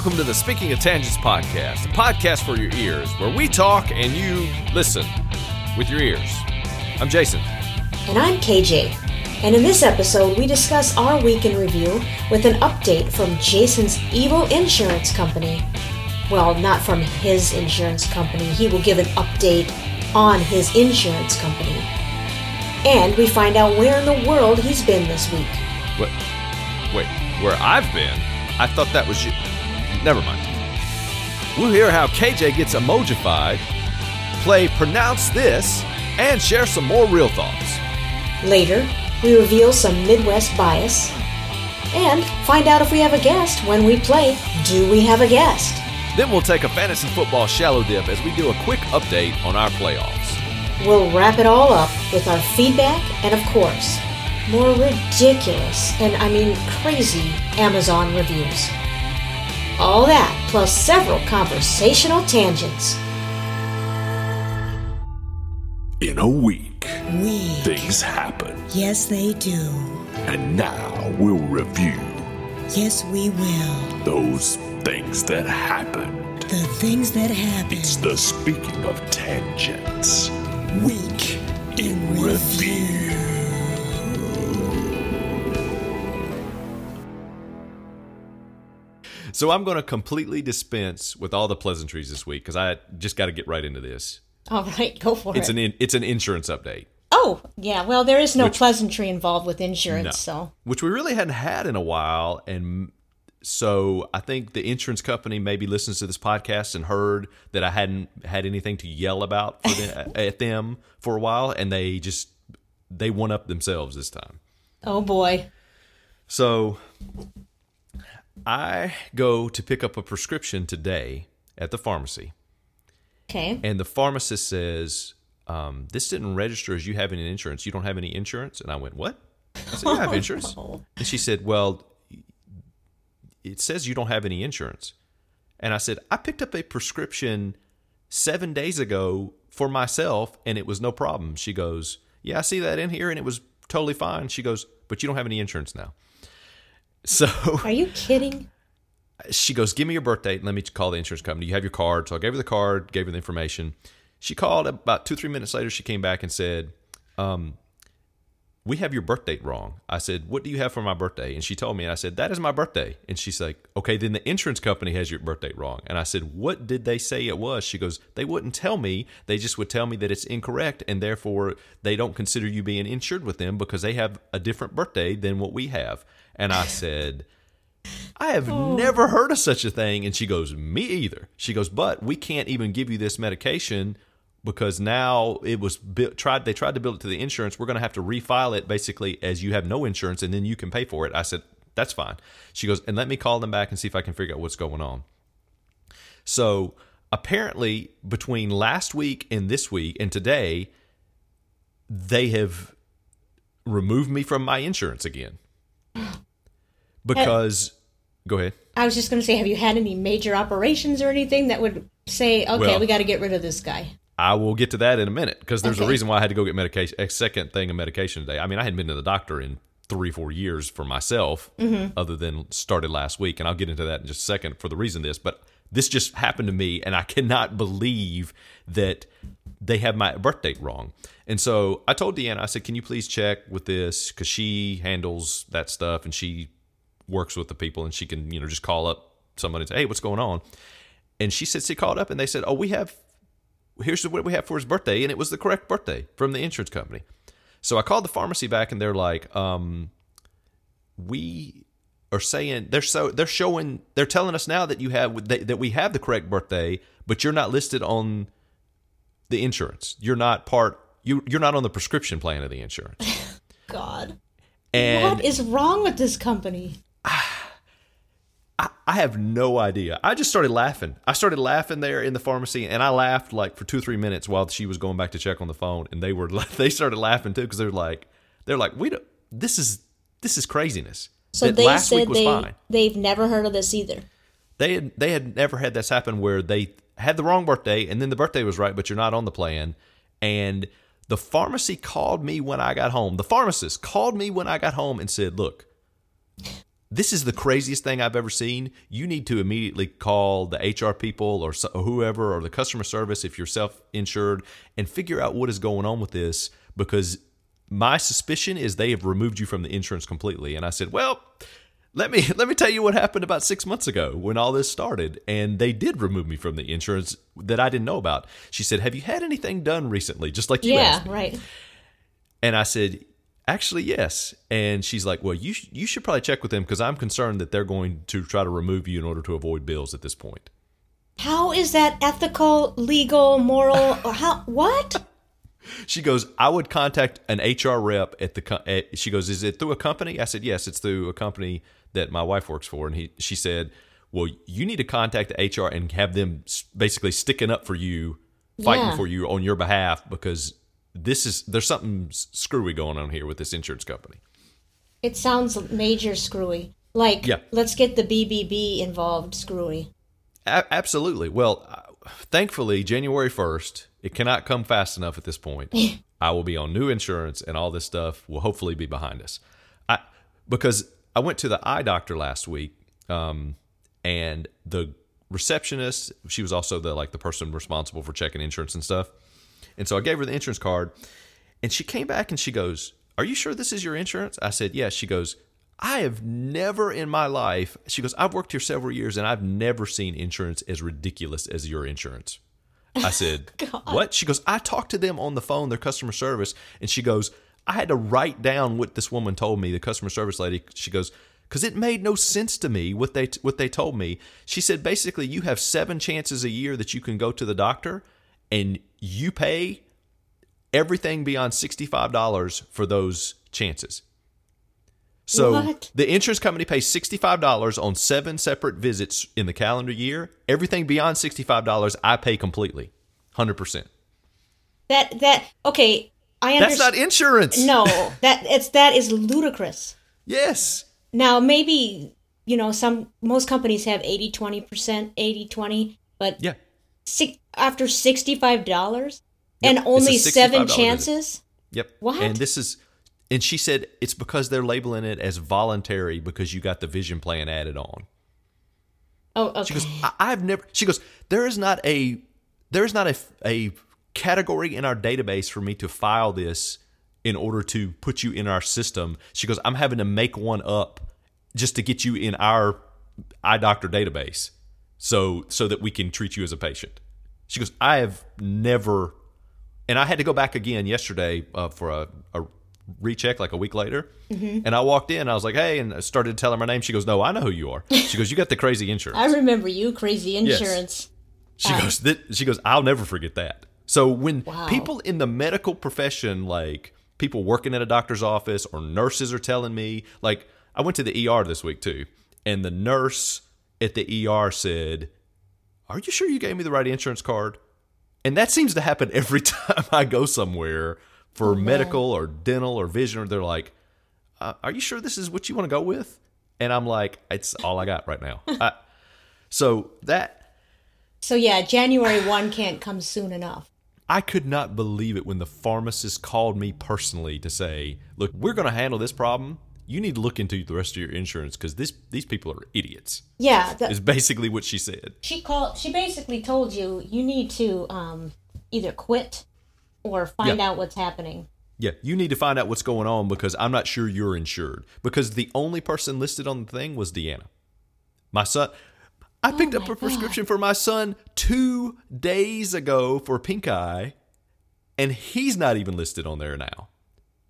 welcome to the Speaking of Tangents podcast, a podcast for your ears, where we talk and you listen with your ears. I'm Jason. And I'm KJ. And in this episode, we discuss our week in review with an update from Jason's evil insurance company. Well, not from his insurance company. He will give an update on his insurance company. And we find out where in the world he's been this week. What? Wait, where I've been? I thought that was you. Never mind. We'll hear how KJ gets emojified, play Pronounce This, and share some more real thoughts. Later, we reveal some Midwest bias and find out if we have a guest when we play Do We Have a Guest? Then we'll take a fantasy football shallow dip as we do a quick update on our playoffs. We'll wrap it all up with our feedback and, of course, more ridiculous and I mean crazy Amazon reviews. All that, plus several conversational tangents. In a week, We. things happen, Yes, they do. and now we'll review Yes, we will. those things that happened. The things that happen. It's the speaking of tangents. week in Review. So I'm going to completely dispense with all the pleasantries this week because I just got to get right into this. All right, go for It's it. It's an in, it's an insurance update, oh, yeah, well, there is no Which- pleasantry involved with insurance, No. so. which we really hadn't had in a while, and so I think the insurance company maybe listens to this podcast and heard that I hadn't had anything to yell about them, at them for a while, and they just they one up themselves this time. Oh boy. So I go to pick up a prescription today at the pharmacy, Okay. and the pharmacist says, um, "This didn't register as you having an insurance. You don't have any insurance." And I went, "What?" I said, "You have insurance." And she said, "Well, it says you don't have any insurance." And I said, "I picked up a prescription seven days ago for myself, and it was no problem." She goes, "Yeah, I see that in here, and it was totally fine." She goes, "But you don't have any insurance now." So Are you kidding? she goes, "Give me your birth date let me call the insurance company. You have your card." So I gave her the card, gave her the information. She called about two, three minutes later. She came back and said, um, "We have your birth date wrong." I said, "What do you have for my birthday?" And she told me, and I said, "That is my birthday." And she's like, "Okay, then the insurance company has your birth date wrong." And I said, "What did they say it was?" She goes, "They wouldn't tell me. They just would tell me that it's incorrect, and therefore they don't consider you being insured with them because they have a different birthday than what we have." And I said. I have oh. never heard of such a thing. And she goes, Me either. She goes, But we can't even give you this medication because now it was tried. They tried to build it to the insurance. We're going to have to refile it basically as you have no insurance, and then you can pay for it. I said, That's fine. She goes, And let me call them back and see if I can figure out what's going on. So apparently, between last week and this week and today, they have removed me from my insurance again because. Go ahead. I was just going to say, have you had any major operations or anything that would say, okay, Well- we got to get rid of this guy? I will get to that in a minute because there's a reason why I had to go get medication. A second thing of medication today. I mean, I hadn't been to the doctor in three, four years for myself, mm-hmm. other than started last week, and I'll get into that in just a second for the reason this. But this just happened to me, and I cannot believe that they have my birth date wrong. And so I told Deanna, I said, "Can you please check with this because she handles that stuff and she works with the people, and she can, you know, just call up somebody and say, hey, what's going on?" And she said she called up and they said, "Oh, we have here's what we have for his birthday and it was the correct birthday from the insurance company so i called the pharmacy back and they're like um we are saying they're so they're showing they're telling us now that you have that, that we have the correct birthday but you're not listed on the insurance you're not part you you're not on the prescription plan of the insurance God. and what is wrong with this company? I have no idea. I just started laughing. I started laughing there in the pharmacy, and I laughed like for two or three minutes while she was going back to check on the phone, and they were they started laughing too because they're like they're like we don't this is this is craziness. So That they last said week was they, fine. they've never heard of this either. They had they had never had this happen where they had the wrong birthday and then the birthday was right, but you're not on the plan. And the pharmacy called me when I got home. The pharmacist called me when I got home and said, "Look, this is the craziest thing I've ever seen. You need to immediately call the HR people or, whoever or the customer service if you're self insured and figure out what is going on with this because my suspicion is they have removed you from the insurance completely. And I said, well, let me let me tell you what happened about six months ago when all this started, and they did remove me from the insurance that I didn't know about. She said, "Have you had anything done recently?" Just like you Yeah, right. And I said, actually, yes. And she's like, well, you, sh- you should probably check with them because I'm concerned that they're going to try to remove you in order to avoid bills at this point. How is that ethical, legal, moral? Or how? What? She goes, I would contact an HR rep at the. Co- at, she goes, is it through a company? I said, yes, it's through a company that my wife works for. And he, she said, well, you need to contact the HR and have them basically sticking up for you, fighting Yeah. for you on your behalf because this is there's something screwy going on here with this insurance company. It sounds major screwy. Like, Yeah. let's get the BBB involved screwy. A- absolutely. Well, uh, thankfully, January 1st, it cannot come fast enough at this point. I will be on new insurance and all this stuff will hopefully be behind us. I because I went to the eye doctor last week um, and the receptionist, she was also the like the person responsible for checking insurance and stuff. And so I gave her the insurance card and she came back and she goes, Are you sure this is your insurance? I said, Yes. She goes, I have never in my life, she goes, I've worked here several years and I've never seen insurance as ridiculous as your insurance. I said, What? She goes, I talked to them on the phone, their customer service, and she goes, I had to write down what this woman told me, the customer service lady. She goes, because it made no sense to me what they what they told me. She said basically you have seven chances a year that you can go to the doctor, and you pay everything beyond sixty five dollars for those chances. So What? the insurance company pays sixty five dollars on seven separate visits in the calendar year. Everything beyond sixty five dollars, I pay completely, hundred percent. That that okay. I understand. That's not insurance. no, that it's that is ludicrous. Yes. Now maybe you know some most companies have 80 20 percent 80 20 but Yeah. Six, after $65 Yep, and only $65 seven visit. chances Yep. What? And this is, and she said it's because they're labeling it as voluntary because you got the vision plan added on. oh okay She goes, I, I've never. She goes, there is not a, there is not a, a category in our database for me to file this in order to put you in our system. She goes, I'm having to make one up just to get you in our eye doctor database, so so that we can treat you as a patient. She goes, I have never, and I had to go back again yesterday uh, for a, a recheck like a week later. And I walked in, I was like, hey, and I started telling her my name. She goes, no, I know who you are. She goes, you got the crazy insurance. I remember you crazy insurance She goes, that, she goes, I'll never forget that. So when Wow. people in the medical profession, like people working at a doctor's office or nurses are telling me, like I went to the ER this week too, and the nurse at the ER said, "Are you sure you gave me the right insurance card?" And that seems to happen every time I go somewhere for medical or dental or vision. Or they're like, uh, "Are you sure this is what you want to go with?" And I'm like, "It's all I got right now." I, so that so yeah january 1 can't come soon enough I could not believe it when the pharmacist called me personally to say, "Look, we're going to handle this problem. You need to look into the rest of your insurance because this these people are idiots." yeah the, Is basically what she said. she called she basically told you you need to um either quit or find Yeah. out what's happening Yeah, you need to find out what's going on because I'm not sure you're insured. Because the only person listed on the thing was Deanna. My son, I picked up Oh a prescription for my son two days ago for pink eye, and he's not even listed on there now.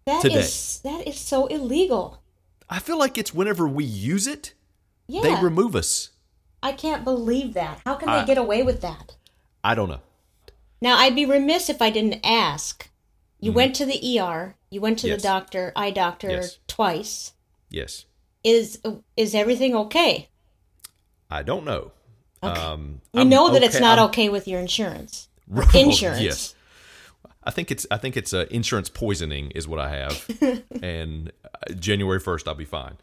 That Today. is that is so illegal I feel like it's whenever we use it, yeah they remove us. i can't believe that how can they get away with that I don't know. Now, I'd be remiss if I didn't ask. You went to the ER. You went to Mm-hmm. Yes. the doctor, eye doctor, Yes. twice. Yes, Is is everything okay? I don't know. Um, We I'm know that it's not I'm- okay with your insurance. Insurance. yes. I think it's I think it's uh, insurance poisoning is what I have, and uh, January first I'll be fine.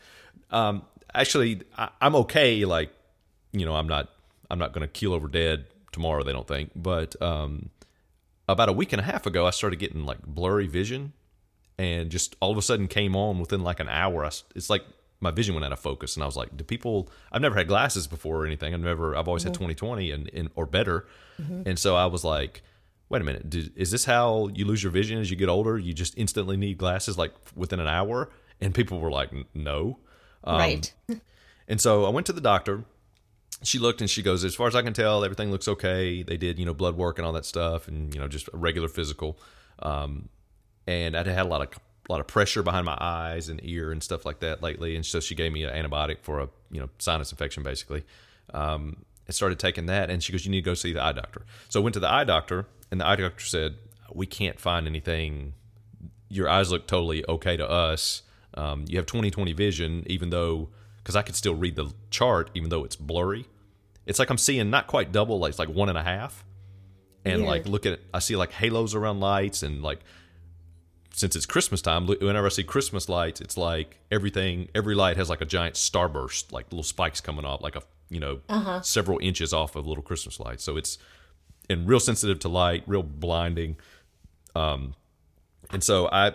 Um, actually, I, I'm okay. Like, you know, I'm not I'm not going to keel over dead tomorrow. They don't think, but um, about a week and a half ago, I started getting like blurry vision, and just all of a sudden came on within like an hour. I, it's like my vision went out of focus, and I was like, "Do people? I've never had glasses before or anything. I've never. I've always had 20/20 and, and or better." And so I was like, "Wait a minute. Do, is this how you lose your vision as you get older? You just instantly need glasses like within an hour?" And people were like, "No." Um, right. And so I went to the doctor. She looked and she goes, as far as I can tell, everything looks okay. They did, you know, blood work and all that stuff, and you know, just a regular physical. Um, and I'd had a lot of a lot of pressure behind my eyes and ear and stuff like that lately. And so she gave me an antibiotic for a you know sinus infection, basically. Um, and started taking that, and she goes, "You need to go see the eye doctor." So I went to the eye doctor, and the eye doctor said, "We can't find anything your eyes look totally okay to us. Um, you have 20/20 vision, even though because I could still read the chart, even though it's blurry. It's like I'm seeing not quite double, like it's like one and a half. And Weird. like look at I see like halos around lights, and like since it's Christmas time, whenever I see Christmas lights, it's like everything, every light has like a giant starburst, like little spikes coming off, like a you know several inches off of little Christmas lights. So it's and real sensitive to light, real blinding. Um, and so I,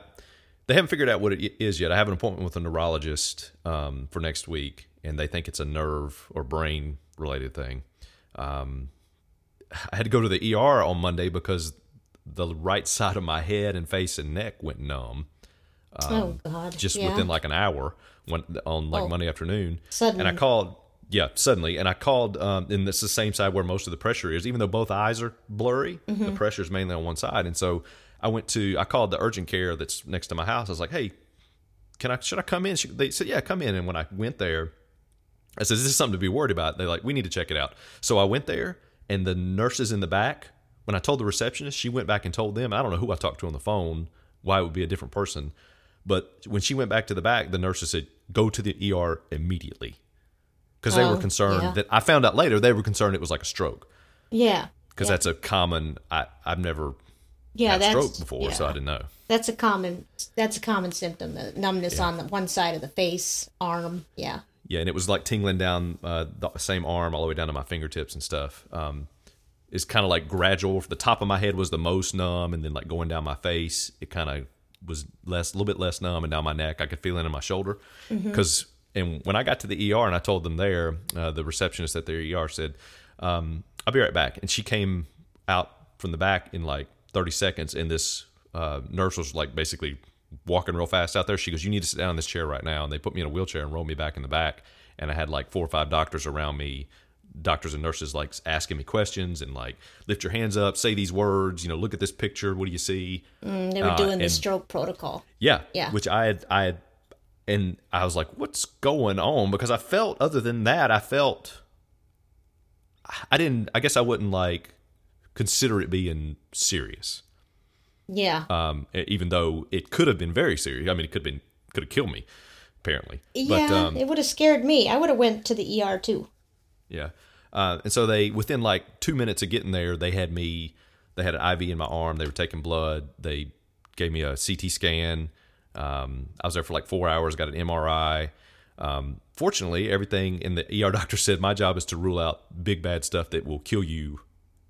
they haven't figured out what it is yet. I have an appointment with a neurologist um, for next week, and they think it's a nerve or brain related thing. Um, I had to go to the ER on Monday because the right side of my head and face and neck went numb oh God. just yeah. within like an hour when, on like Oh. Monday afternoon. Sudden. And I called, yeah, suddenly. And I called, um, and it's the same side where most of the pressure is. Even though both eyes are blurry, Mm-hmm. the pressure is mainly on one side. And so I went to, I called the urgent care that's next to my house. I was like, hey, can I, should I come in? She, they said, yeah, come in. And when I went there, I said, this is something to be worried about? They're like, we need to check it out. So I went there, and the nurses in the back, when I told the receptionist, she went back and told them, I don't know who I talked to on the phone, why it would be a different person. But when she went back to the back, the nurses said, go to the ER immediately. Because they Oh, were concerned yeah. that I found out later, they were concerned it was like a stroke. yeah. Because yeah. that's a common, I, I've never yeah, had stroke before, so. I didn't know. That's a common. That's a common symptom. The numbness on the one side of the face, arm. Yeah. Yeah, and it was like tingling down uh, the same arm all the way down to my fingertips and stuff. Um, it's kind of like gradual. The top of my head was the most numb, and then like going down my face, it kind of was less, a little bit less numb, and down my neck, I could feel it in my shoulder. Because and when I got to the ER and I told them there, uh, the receptionist at the ER said, um, "I'll be right back," and she came out from the back in like 30 seconds, and this uh, nurse was like basically walking real fast out there. She goes, "You need to sit down in this chair right now." And they put me in a wheelchair and rolled me back in the back. And I had like four or five doctors around me, doctors and nurses like asking me questions and like, "Lift your hands up, say these words, you know, look at this picture. What do you see?" And they were Uh, doing the stroke protocol. Yeah, Yeah. Which I had, I had, and I was like, "What's going on?" Because I felt, other than that, I felt, I didn't. I guess I wouldn't like consider it being serious Yeah. um, even though it could have been very serious. I mean, it could have been could have killed me, apparently. yeah. But um, it would have scared me. I would have went to the ER too. yeah, uh, and so they within like two minutes of getting there, they had me. They had an IV in my arm. They were taking blood. They gave me a CT scan. Um, I was there for like four hours. Got an MRI. Um, fortunately, everything in the ER doctor said my job is to rule out big bad stuff that will kill you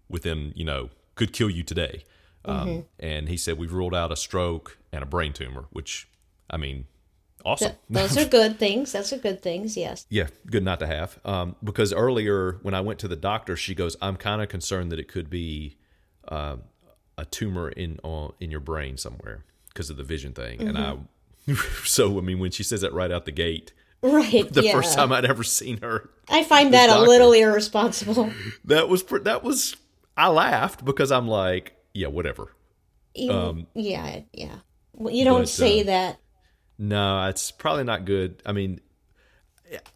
within you know could kill you today. Um, And he said we've ruled out a stroke and a brain tumor, which I mean, awesome. Th- those are good things. Those are good things. Yes. Yeah, good not to have. Um, because earlier when I went to the doctor, she goes, "I'm kind of concerned that it could be uh, a tumor in on in your brain somewhere because of the vision thing." And I, so I mean, when she says that right out the gate, Right. the yeah. first time I'd ever seen her, I find that a little irresponsible. that was that was I laughed because I'm like, yeah, whatever. You- yeah. Yeah. Well, you don't Um, but, say uh, that. No, it's probably not good. I mean,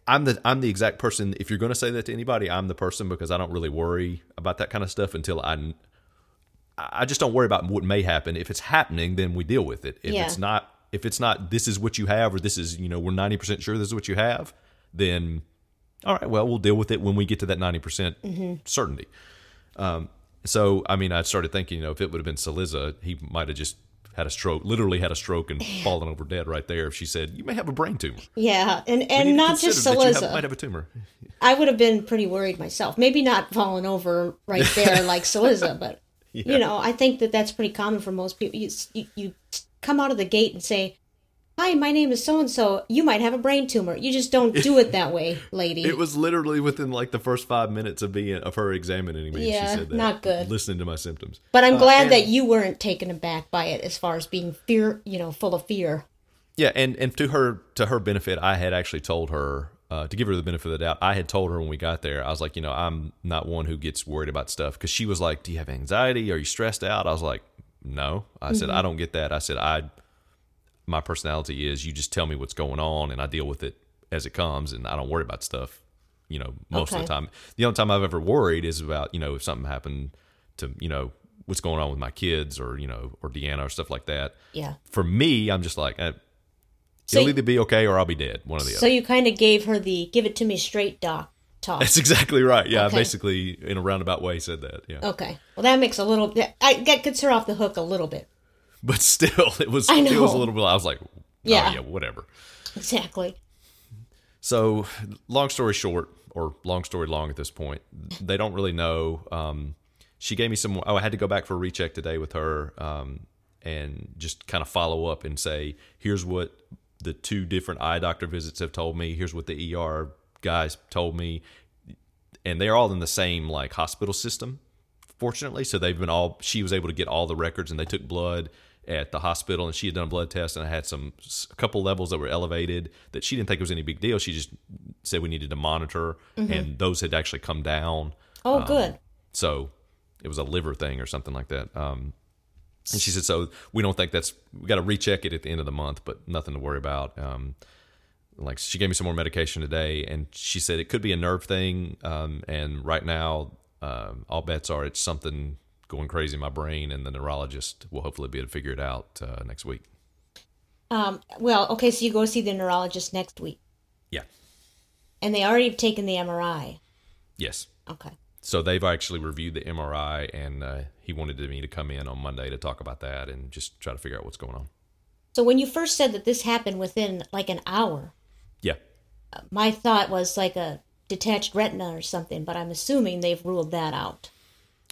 I'm the I'm the exact person. If you're going to say that to anybody, I'm the person because I don't really worry about that kind of stuff until I. I just don't worry about what may happen. If it's happening, then we deal with it. If Yeah. it's not, if it's not, this is what you have, or this is, you know, we're ninety percent sure this is what you have, then all right, well, we'll deal with it when we get to that ninety percent certainty. Um, so, I mean, I started thinking, you know, if it would have been Saliza, he might have just had a stroke, literally had a stroke and fallen over dead right there. If she said, "You may have a brain tumor," Yeah. And and not just consider that you have- Saliza. might have a tumor. I would have been pretty worried myself. Maybe not falling over right there like Saliza, but you know, I think that that's pretty common for most people. You, you you come out of the gate and say, Hi, my name is so and so. You might have a brain tumor. You just don't do it that way, lady. It was literally within like the first five minutes of being of her examining me. Yeah, she said that, not good. Listening to my symptoms. but I'm uh, glad and- that you weren't taken aback by it as far as being fear, you know, full of fear. Yeah, and and to her to her benefit, I had actually told her uh, to give her the benefit of the doubt. I had told her when we got there, I was like, you know, I'm not one who gets worried about stuff because she was like, "Do you have anxiety? Are you stressed out?" I was like, "No." I said, Mm-hmm. "I don't get that." I said, "I my personality is you just tell me what's going on and I deal with it as it comes, and I don't worry about stuff." You know, most of the time. The only time I've ever worried is about you know if something happened to you know what's going on with my kids or you know or Deanna or stuff like that. Yeah. For me, I'm just like. So It'll either be okay or I'll be dead. One of the So other. So you kind of gave her the "give it to me straight" doc talk. That's exactly right. Yeah, Okay. I basically, in a roundabout way, said that. Yeah, Okay. Well, that makes a little. I, that gets her off the hook a little bit. but still, it was. I It was a little bit. I was like, oh, Yeah. yeah, whatever. Exactly. So, long story short, or long story long at this point, they don't really know. Um, she gave me some. Oh, I had to go back for a recheck today with her, um, and just kind of follow up and say, here's what the two different eye doctor visits have told me. Here's what the ER guys told me, and they're all in the same like hospital system. Fortunately, so they've been all. She was able to get all the records, and they took blood at the hospital, and she had done a blood test, and I had some a couple levels that were elevated that she didn't think was any big deal. She just said we needed to monitor, and those had actually come down. Oh, good. So it was a liver thing or something like that. Um, and she said, so we don't think that's, we got to recheck it at the end of the month, but nothing to worry about. Um, like she gave me some more medication today and she said it could be a nerve thing. Um, and right now, um, all bets are it's something going crazy in my brain and the neurologist will hopefully be able to figure it out uh, next week. Um, well, okay, so you go see the neurologist next week, Yeah. and they already have taken the MRI. Yes. Okay. So they've actually reviewed the MRI and uh, he wanted me to come in on Monday to talk about that and just try to figure out what's going on. So when you first said that this happened within like an hour, Yeah. my thought was like a detached retina or something, but I'm assuming they've ruled that out.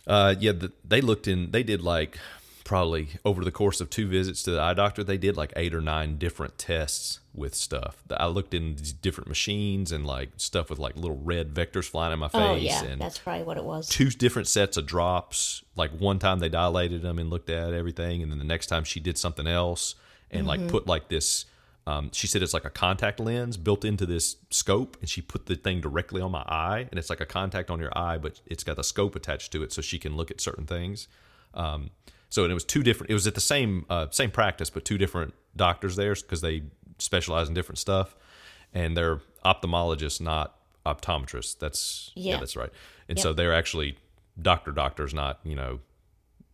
Uh, yeah, the, they looked in. They did like probably over the course of two visits to the eye doctor. They did like eight or nine different tests with stuff. I looked in these different machines and like stuff with like little red vectors flying in my face. Oh yeah, and that's probably what it was. two different sets of drops. Like one time they dilated them and looked at everything, and then the next time she did something else and like put like this. Um, she said it's like a contact lens built into this scope, and she put the thing directly on my eye, and it's like a contact on your eye, but it's got the scope attached to it, so she can look at certain things. Um, so and it was two different. It was at the same uh, same practice, but two different doctors there because they specialize in different stuff, and they're ophthalmologists, not optometrists. That's yeah, Yeah. that's right. And so they're actually doctor doctors, not you know,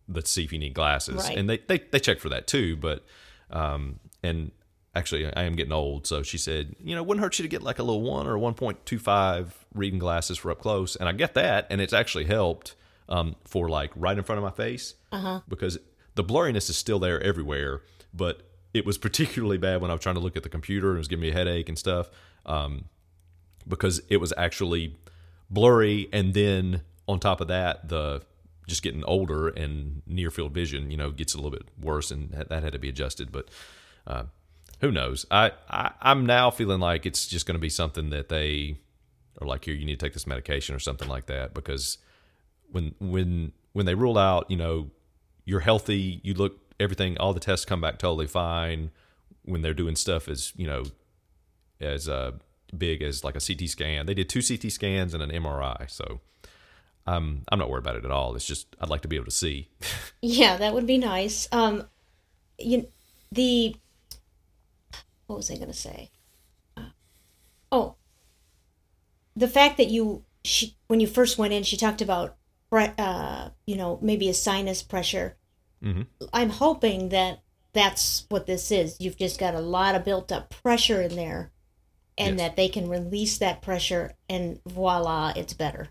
let's see if you need glasses. Right. And they, they they check for that too. But um, and actually, I am getting old, so she said, you know, it wouldn't hurt you to get like a little one or one point two five reading glasses for up close. And I get that, and it's actually helped um, for like right in front of my face because the blurriness is still there everywhere, but it was particularly bad when I was trying to look at the computer and it was giving me a headache and stuff. Um, because it was actually blurry and then on top of that the just getting older and near field vision you know gets a little bit worse and that that had to be adjusted but uh, who knows I, I i'm now feeling like it's just going to be something that they are like here you need to take this medication or something like that because when when when they rule out you know you're healthy you look everything all the tests come back totally fine when they're doing stuff as you know as uh, big as like a CT scan. They did two CT scans and an MRI, so um, I'm not worried about it at all. It's just I'd like to be able to see. Yeah, that would be nice. Um, you, the what was I going to say? Uh, oh, the fact that you she when you first went in, she talked about uh, you know maybe a sinus pressure. Mm-hmm. I'm hoping that that's what this is. You've just got a lot of built up pressure in there, and Yes. that they can release that pressure, and voila, it's better.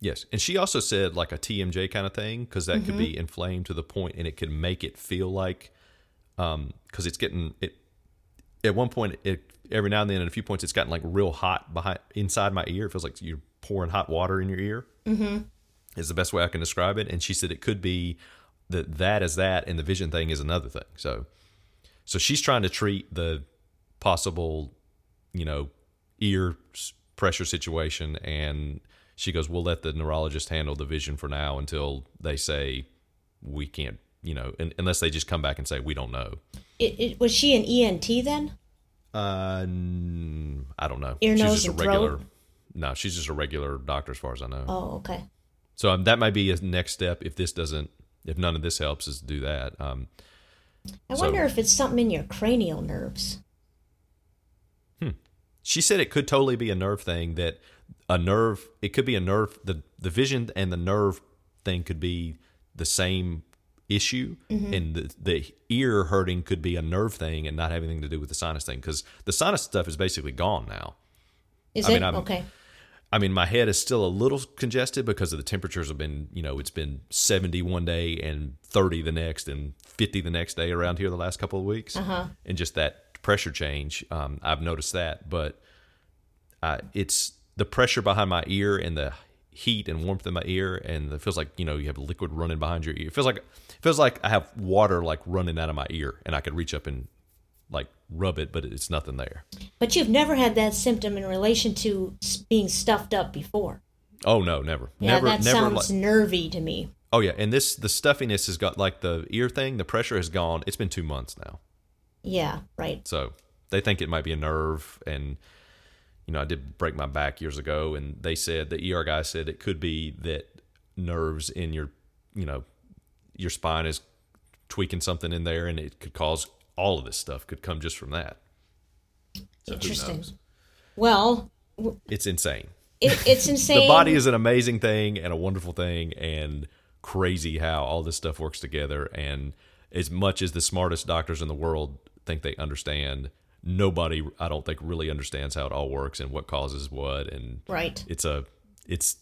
Yes, and she also said like a TMJ kind of thing because that could be inflamed to the point, and it could make it feel like because it's getting it. At one point, it every now and then, at a few points, it's gotten like real hot behind inside my ear. It feels like you're pouring hot water in your ear. Mm-hmm. Is the best way I can describe it. And she said it could be that that is that, and the vision thing is another thing. So So she's trying to treat the possible, you know, ear pressure situation, and she goes, "We'll let the neurologist handle the vision for now until they say we can't." You know, un unless they just come back and say we don't know. It, it, was she an ENT then? Uh, I don't know. Ear, she's nose, just a regular. throat? No, she's just a regular doctor, as far as I know. Oh, okay. So um, that might be a next step if this doesn't, if none of this helps, is to do that. Um, I So- wonder if it's something in your cranial nerves. she said it could totally be a nerve thing. That a nerve, it could be a nerve. The the vision and the nerve thing could be the same issue, and the the ear hurting could be a nerve thing and not have anything to do with the sinus thing because the sinus stuff is basically gone now. Is I it mean, okay? I mean, my head is still a little congested because of the temperatures have been, you know, it's been 70 one day and 30 the next and 50 the next day around here the last couple of weeks. Uh-huh. And just that pressure change, um, I've noticed that. But uh, it's the pressure behind my ear and the heat and warmth in my ear, and it feels like you know you have liquid running behind your ear. It feels like it feels like I have water like running out of my ear, and I could reach up and rub it, but it's nothing there. But you've never had that symptom in relation to being stuffed up before. Oh no, never, Yeah, never, that never. sounds like, nervy to me. Oh yeah, and this the stuffiness has got like the ear thing. The pressure has gone. It's been two months now, Yeah, right. so they think it might be a nerve. And you know, I did break my back years ago, and they said the ER guy said it could be that nerves in your, you know, your spine is tweaking something in there, and it could cause all of this stuff could come just from that. So Interesting. Well, It's insane. it, it's insane. the body is an amazing thing and a wonderful thing and crazy how all this stuff works together and as much as the smartest doctors in the world think they understand nobody i don't think really understands how it all works and what causes what and right. it's a it's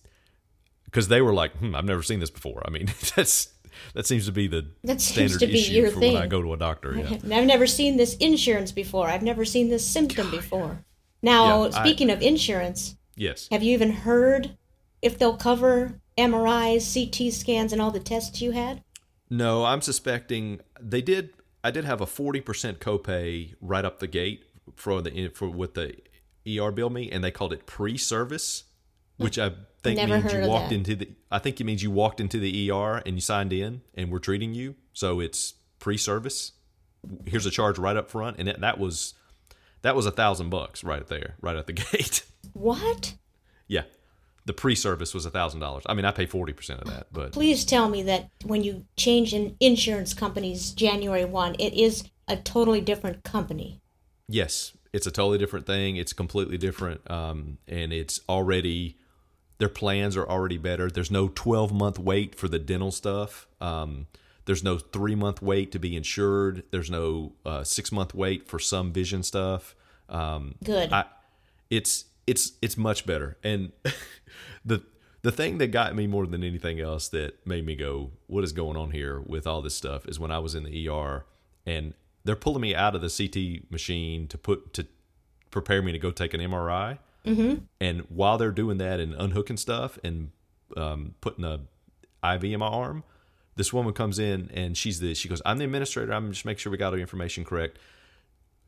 because they were like hmm, i've never seen this before i mean that's that seems to be the That standard to be issue your for when i go to a doctor yeah I've never seen this insurance before. I've never seen this symptom before. Now, Yeah, I- speaking of insurance, yes have you even heard if they'll cover MRIs, CT scans, and all the tests you had? No, I'm suspecting they did. I did have a forty percent copay right up the gate for the for what the ER billed me, and they called it pre-service, which I think Never means you walked that. into the. I think it means you walked into the ER and you signed in, and we're treating you, so it's pre-service. Here's a charge right up front, and that, that was that was a thousand bucks right there, right at the gate. What? yeah, the pre-service was a thousand dollars. I mean, I pay forty percent of that, but Please tell me that when you change in insurance companies January 1, it is a totally different company. Yes, it's a totally different thing. It's completely different, um, and it's already their plans are already better. There's no 12 month wait for the dental stuff. Um, there's no three month wait to be insured. There's no uh, six month wait for some vision stuff. Um, Good. I, it's it's it's much better. And the the thing that got me more than anything else that made me go, "What is going on here?" with all this stuff is when I was in the ER and they're pulling me out of the CT machine to put to prepare me to go take an MRI. Mm-hmm. And while they're doing that and unhooking stuff and um, putting a IV in my arm, this woman comes in and she's the she goes, "I'm the administrator. I'm just making sure we got all the information correct."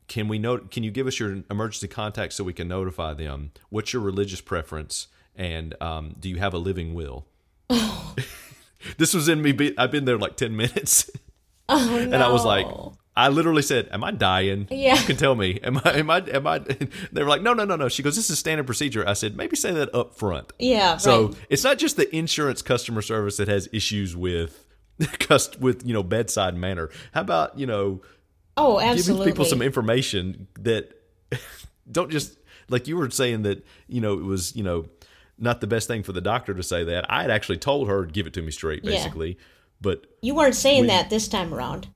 can we note can you give us your emergency contact so we can notify them what's your religious preference and um, do you have a living will this was in me be- i've been there like 10 minutes oh, and i was like no. I literally said am i dying Yeah. you can tell me am i am i am i they were like no no no no she goes this is standard procedure i said maybe say that up front Yeah, so right. it's not just the insurance customer service that has issues with with you know bedside manner how about you know Oh, giving absolutely. people some information that don't just like you were saying that you know it was you know not the best thing for the doctor to say that i had actually told her give it to me straight Yeah. basically but you weren't saying that this time around.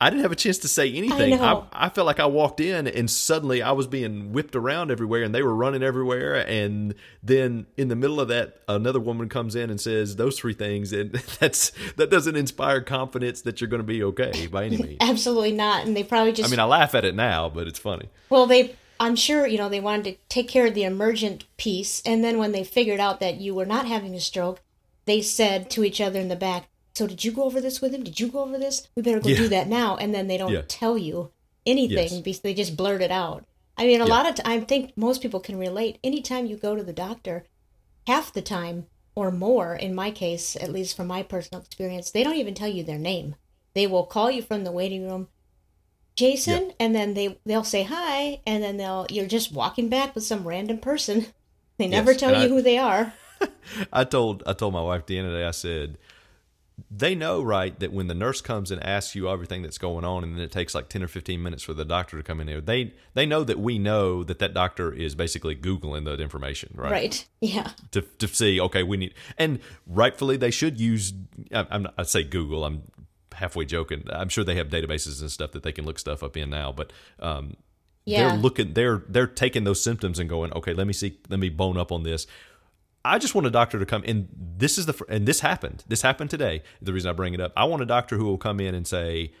I didn't have a chance to say anything know. I, I felt like i walked in and suddenly i was being whipped around everywhere and they were running everywhere and then in the middle of that another woman comes in and says those three things and that's that doesn't inspire confidence that you're going to be okay by any means Absolutely not. And they probably just i mean i laugh at it now but it's funny Well, they, I'm sure, you know, they wanted to take care of the emergent piece. And then when they figured out that you were not having a stroke, they said to each other in the back, So did you go over this with him? Did you go over this? We better go Yeah. do that now. And then they don't Yeah. tell you anything Yes. because they just blurt it out. I mean, a Yeah. lot of t- I think most people can relate. Anytime you go to the doctor, half the time or more, in my case, at least from my personal experience, they don't even tell you their name. They will call you from the waiting room, Jason, and then they they'll say hi, and then they'll you're just walking back with some random person. They never Yes, tell and you I- who they are. I told I told my wife the other day. I said, they know right that when the nurse comes and asks you everything that's going on, and then it takes like ten or fifteen minutes for the doctor to come in there. They they know that we know that that doctor is basically googling that information, right? Right. Yeah. To to see okay, we need and rightfully they should use. I, I'm not, I say Google. I'm halfway joking. I'm sure they have databases and stuff that they can look stuff up in now, but um, Yeah. they're looking they're they're taking those symptoms and going okay let me see let me bone up on this i just want a doctor to come in. This is the and this happened. This happened today the reason i bring it up. I want a doctor who will come in and say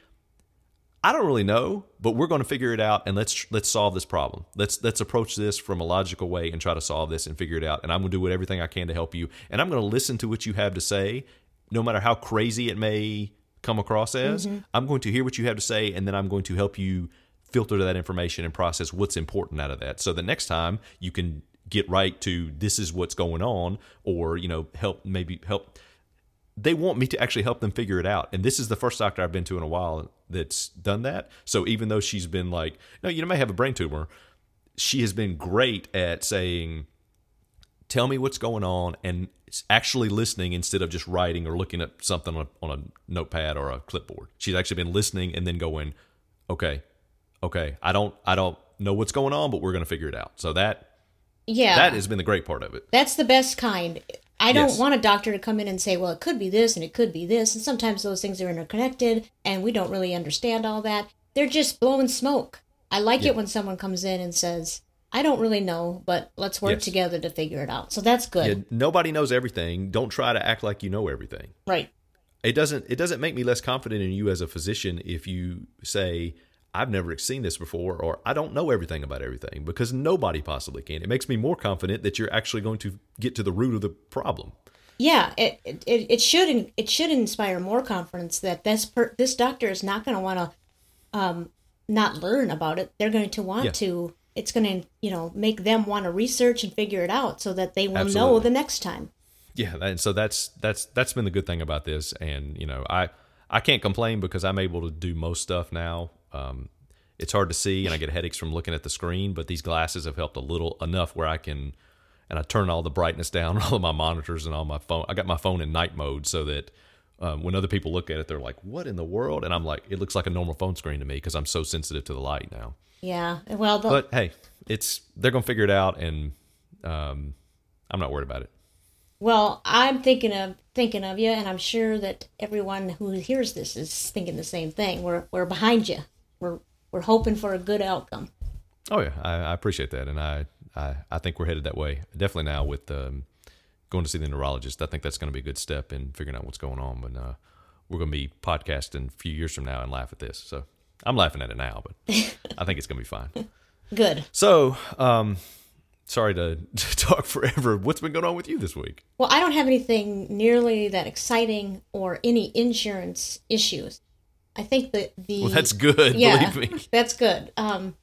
i don't really know but we're going to figure it out and let's let's solve this problem. Let's let's approach this from a logical way and try to solve this and figure it out and i'm going to do everything i can to help you and i'm going to listen to what you have to say no matter how crazy it may come across as. Mm-hmm. I'm going to hear what you have to say and then i'm going to help you filter that information and process what's important out of that. So the next time you can get right to this is what's going on or you know help maybe help they want me to actually help them figure it out. And this is the first doctor I've been to in a while that's done that. So even though she's been like, no, you may have a brain tumor, she has been great at saying, tell me what's going on and actually listening instead of just writing or looking at something on a, on a notepad or a clipboard. She's actually been listening and then going, okay, okay, I don't, I don't know what's going on, but we're going to figure it out. So that, Yeah. that has been the great part of it. That's the best kind. I don't Yes. want a doctor to come in and say, well, it could be this and it could be this. And sometimes those things are interconnected and we don't really understand all that. They're just blowing smoke. I like Yeah. it when someone comes in and says, I don't really know, but let's work Yes. together to figure it out. So that's good. Yeah, nobody knows everything. Don't try to act like you know everything. Right. it doesn't it doesn't make me less confident in you as a physician if you say I've never seen this before or I don't know everything about everything because nobody possibly can. It makes me more confident that you're actually going to get to the root of the problem. Yeah, it it, it should it should inspire more confidence that this per, this doctor is not going to want to um, not learn about it. They're going to want Yeah. to. It's going to you know make them want to research and figure it out so that they will know the next time. Yeah, and so that's that's that's been the good thing about this and you know, I I can't complain because I'm able to do most stuff now. Um it's hard to see and I get headaches from looking at the screen, but these glasses have helped a little enough where I can and I turn all the brightness down on all of my monitors and all my phone. I got my phone in night mode so that um, when other people look at it, they're like, "What in the world?" And I'm like, "It looks like a normal phone screen to me because I'm so sensitive to the light now." Yeah. Well, the, But hey, it's they're gonna figure it out, and um, I'm not worried about it. well, I'm thinking of thinking of you, and I'm sure that everyone who hears this is thinking the same thing. We're we're behind you. We're we're hoping for a good outcome. Oh yeah, I, I appreciate that, and I, I I think we're headed that way. Definitely now with um, going to see the neurologist. I think that's going to be a good step in figuring out what's going on. But uh, we're going to be podcasting a few years from now and laugh at this. So I'm laughing at it now, but I think it's going to be fine. Good. So, um, sorry to, to talk forever. What's been going on with you this week? Well, I don't have anything nearly that exciting or any insurance issues. I think that the Well, that's good. yeah, Believe me. that's good. Um,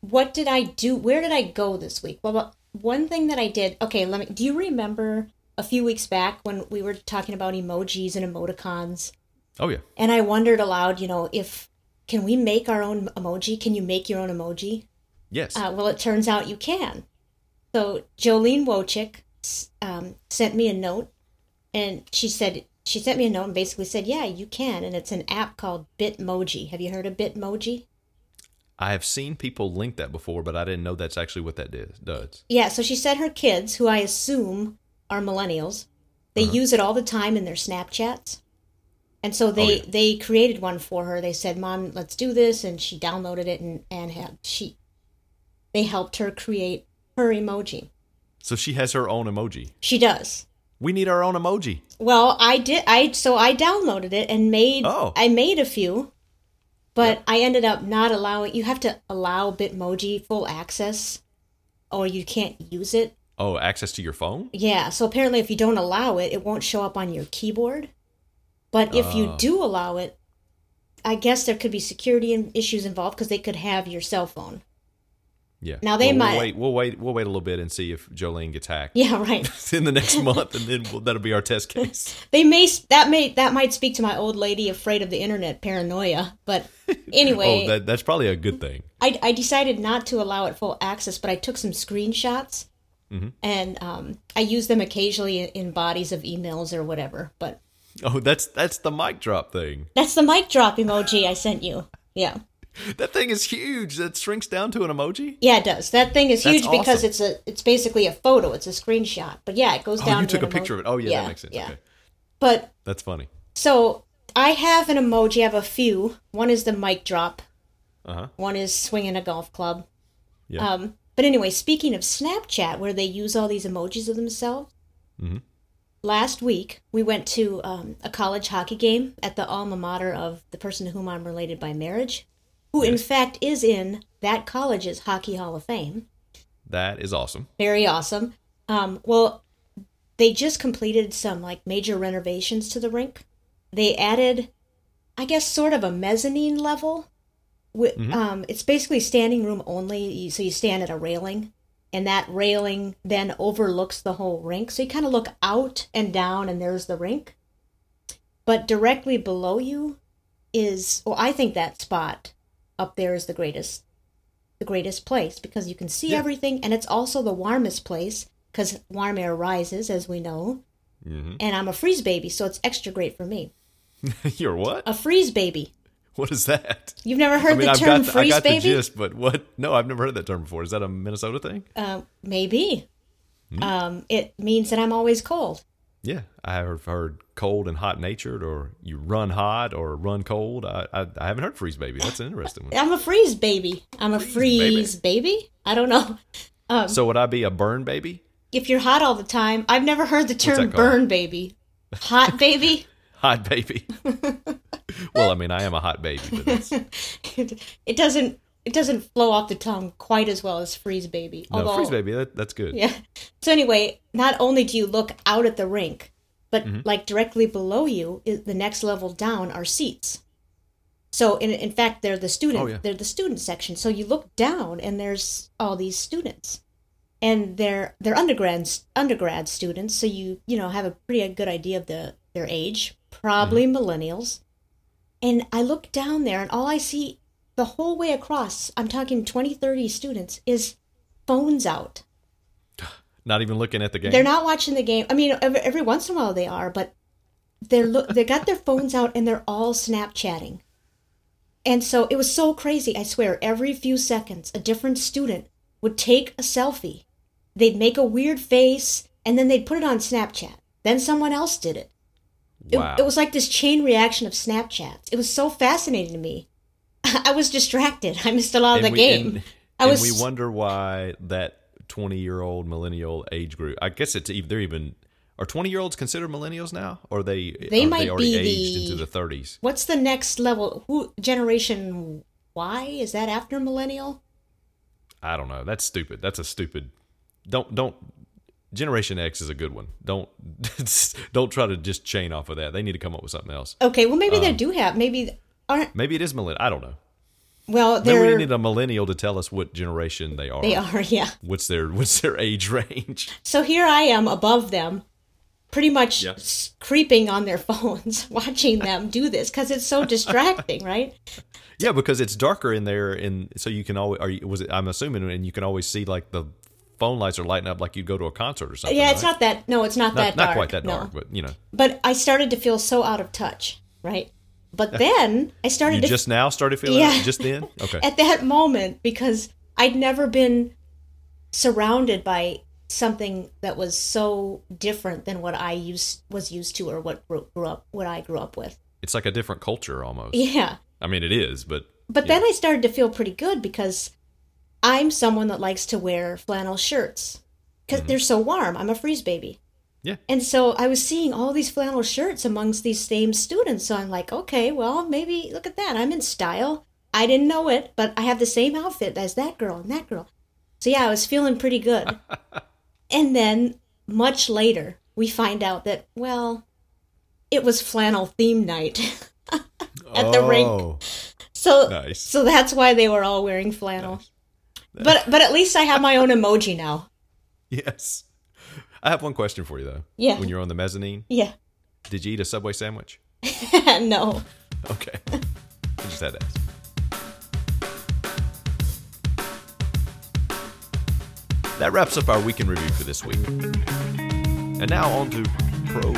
what did I do? Where did I go this week? Well, well, one thing that I did. Okay, let me. Do you remember a few weeks back when we were talking about emojis and emoticons? Oh yeah. And I wondered aloud, you know, if can we make our own emoji? Can you make your own emoji? Yes. Uh, well, it turns out you can. So Jolene Wojcik um, sent me a note, and she said she sent me a note and basically said, "Yeah, you can." And it's an app called Bitmoji. Have you heard of Bitmoji? I have seen people link that before, but I didn't know that's actually what that did, does. Yeah. So she said her kids, who I assume are millennials, they uh-huh. use it all the time in their Snapchats. And so oh, they, yeah. they created one for her. They said, "Mom, let's do this," and she downloaded it and and had she they helped her create her emoji. So she has her own emoji. She does. We need our own emoji. Well, I did. I so I downloaded it and made. Oh. I made a few, but I ended up not allowing. You have to allow Bitmoji full access, or you can't use it. Oh, access to your phone? Yeah. So apparently, if you don't allow it, it won't show up on your keyboard. But if you Oh. do allow it, I guess there could be security issues involved because they could have your cell phone. Yeah. Now, they Well, might- We'll wait. We'll wait. We'll wait a little bit and see if Jolene gets hacked Yeah, right. in the next month, and then we'll, that'll be our test case. They may that may that might speak to my old lady afraid of the internet paranoia. But anyway, oh, that, that's probably a good thing. I, I decided not to allow it full access, but I took some screenshots and um, I use them occasionally in bodies of emails or whatever. But Oh, that's that's the mic drop thing. that's the mic drop emoji I sent you. Yeah. That thing is huge. That shrinks down to an emoji. Yeah, it does. That thing is That's huge because it's a it's basically a photo. It's a screenshot. But yeah, it goes Oh, down. you to took a picture of it. Oh, yeah, that makes sense. Yeah. Okay, But that's funny. so I have an emoji. I have a few. One is the mic drop. Uh huh. One is swinging a golf club. Yeah. Um, but anyway, speaking of Snapchat, where they use all these emojis of themselves, Mhm. last week we went to um, a college hockey game at the alma mater of the person to whom I'm related by marriage, who in fact is in that college's Hockey Hall of Fame. That is awesome. Very awesome. Um, well, they just completed some like major renovations to the rink. They added, I guess, sort of a mezzanine level. With, um, it's basically standing room only. So you stand at a railing, and that railing then overlooks the whole rink. So you kind of look out and down, and there's the rink. But directly below you is, well, I think that spot up there is the greatest the greatest place because you can see Yeah. everything and it's also the warmest place because warm air rises as we know Mhm. and i'm a freeze baby so it's extra great for me You're what? a freeze baby What is that? you've never heard I mean, the I've term got I freeze got the baby gist, but what? No, I've never heard that term before. Is that a Minnesota thing? uh, maybe Hmm. um, it means that i'm always cold Yeah, I have heard cold and hot natured, or you run hot or run cold. I I, I haven't heard freeze baby. That's an interesting one. i'm a freeze baby i'm a freeze, baby. i don't know um, So would I be a burn baby? if you're hot all the time i've never heard the term burn baby hot baby Hot baby. well, I mean, I am a hot baby, but it doesn't it doesn't flow off the tongue quite as well as freeze baby no although freeze baby. That, that's good. Yeah. So anyway, not only do you look out at the rink, but Mm-hmm. like directly below you, is the next level down are seats. So in in fact, they're the student Oh, yeah. they're the student section. So you look down and there's all these students, and they're they're undergrads undergrad students. So you you know have a pretty good idea of the their age, probably Mm-hmm. millennials. And I look down there, and all I see the whole way across, I'm talking 20, 30 students, is phones out. Not even looking at the game. They're not watching the game. I mean, every, every once in a while they are, but they're look they got their phones out and they're all Snapchatting. And so it was so crazy. I swear, every few seconds, a different student would take a selfie. They'd make a weird face, and then they'd put it on Snapchat. Then someone else did it. It, Wow. it was like this chain reaction of Snapchats. It was so fascinating to me. I was distracted. I missed a lot of And the we- game. and- I was we wonder why that 20 year old millennial age group. I guess it's even they're even are 20 year olds considered millennials now, or are they They might they already be aged the- into the 30s? What's the next level? Who generation Y is that after millennial? I don't know. That's stupid. That's a stupid. Don't don't. Generation X is a good one. Don't don't try to just chain off of that. They need to come up with something else. Okay, well maybe Um, they do have maybe aren't Maybe it is millennial. I don't know. Well Maybe we they're need a millennial to tell us what generation they are. they are yeah. What's their what's their age range? So here I am above them, pretty much Yeah. creeping on their phones, watching them do this because it's so distracting, right? Yeah, because it's darker in there, and so you can always. Are you, was it? I'm assuming, and you can always see like the phone lights are lighting up, like you go to a concert or something. yeah, it's right? not that. No, it's not, not, that not dark. quite that no. dark, but you know, But I started to feel so out of touch, right? But then I started you to just now started feeling Yeah. it just then. Okay, at that moment because I'd never been surrounded by something that was so different than what I used was used to or what grew, grew up what I grew up with. it's like a different culture almost. Yeah. I mean, it is, but But then I started to feel pretty good because I'm someone that likes to wear flannel shirts because mm-hmm. they're so warm. I'm a freeze baby. Yeah, And so I was seeing all these flannel shirts amongst these same students. So I'm like, okay, well, maybe look at that. I'm in style. I didn't know it, but I have the same outfit as that girl and that girl. So yeah, I was feeling pretty good. and then much later, we find out that, well, it was flannel theme night. At the oh. rink. Oh, So Nice. so that's why they were all wearing flannel. But but at least I have my own emoji now. yes. I have one question for you though. Yeah. When you're on the mezzanine, Yeah. did you eat a Subway sandwich? no. Okay. I just had to ask. That wraps up our weekend review for this week. And now on to pro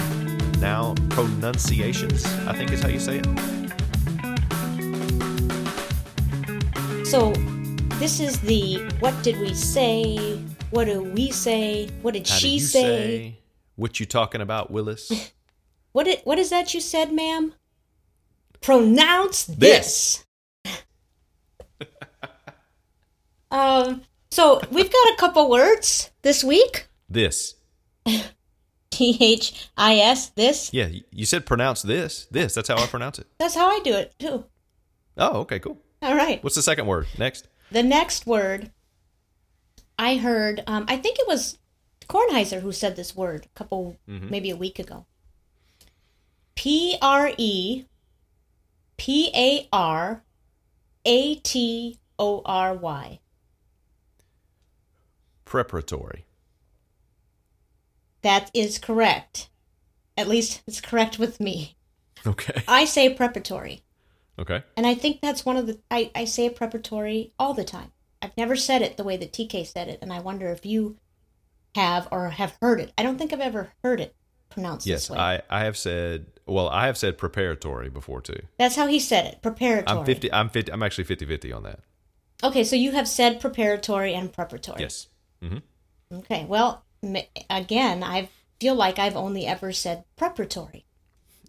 now pronunciations, I think is how you say it. So this is the what did we say? What do we say? What did How she you say? What you talking about, Willis? What did what is that you said, ma'am? Pronounce this. um so we've got a couple words this week. this. T H I S this. Yeah, you said pronounce this. This. That's how I pronounce it. That's how I do it too. Oh, okay, cool. All right. What's the second word? Next. The next word I heard, um, I think it was Kornheiser who said this word a couple, maybe a week ago. P R E P A R A T O R Y. Preparatory. That is correct. At least it's correct with me. Okay. I say preparatory. Okay. And I think that's one of the I, I say preparatory all the time. I've never said it the way that TK said it, and I wonder if you have or have heard it. I don't think I've ever heard it pronounced Yes, this way. I, I have said well, I have said preparatory before too. That's how he said it. Preparatory. I'm 50 I'm 50 I'm actually 50-50 on that. Okay, so you have said preparatory and preparatory. Yes. Mm-hmm. Okay. Well, again, I feel like I've only ever said preparatory.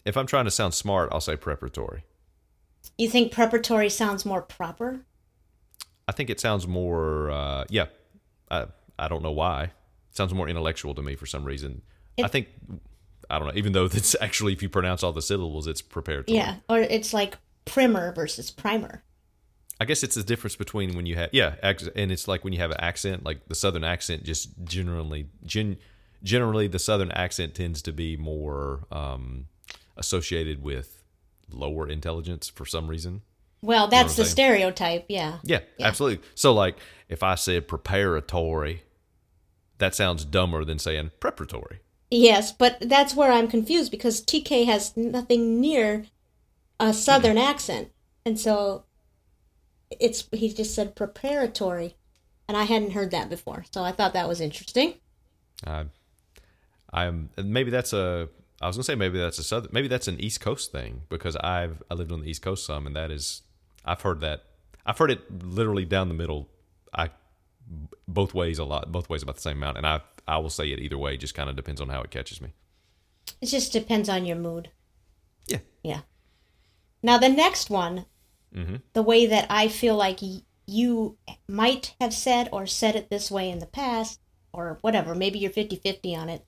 If I'm trying to sound smart, I'll say preparatory. You think preparatory sounds more proper? I think it sounds more uh yeah. I I don't know why. It sounds more intellectual to me for some reason. I think I don't know, even though it's actually if you pronounce all the syllables, it's prepared. Yeah. Or it's like primer versus primer. I guess it's the difference between when you have yeah, and it's like when you have an accent, like the southern accent just generally gen, generally the southern accent tends to be more um, associated with lower intelligence for some reason. Well, that's what the saying? stereotype. Yeah. Yeah, Yeah. absolutely. So like if I said preparatory, that sounds dumber than saying preparatory. Yes, but that's where I'm confused because TK has nothing near a southern mm-hmm. accent. And so it's he just said preparatory and I hadn't heard that before. So I thought that was interesting. I, I'm maybe that's a. I was gonna say maybe that's a southern. Maybe that's an East Coast thing because I've I lived on the East Coast some, and that is I've heard that I've heard it literally down the middle. I both ways a lot, both ways about the same amount, and I I will say it either way. Just kind of depends on how it catches me. It just depends on your mood. Yeah. Yeah. Now the next one, mm-hmm. the way that I feel like y- you might have said or said it this way in the past or whatever, maybe you're 50-50 on it,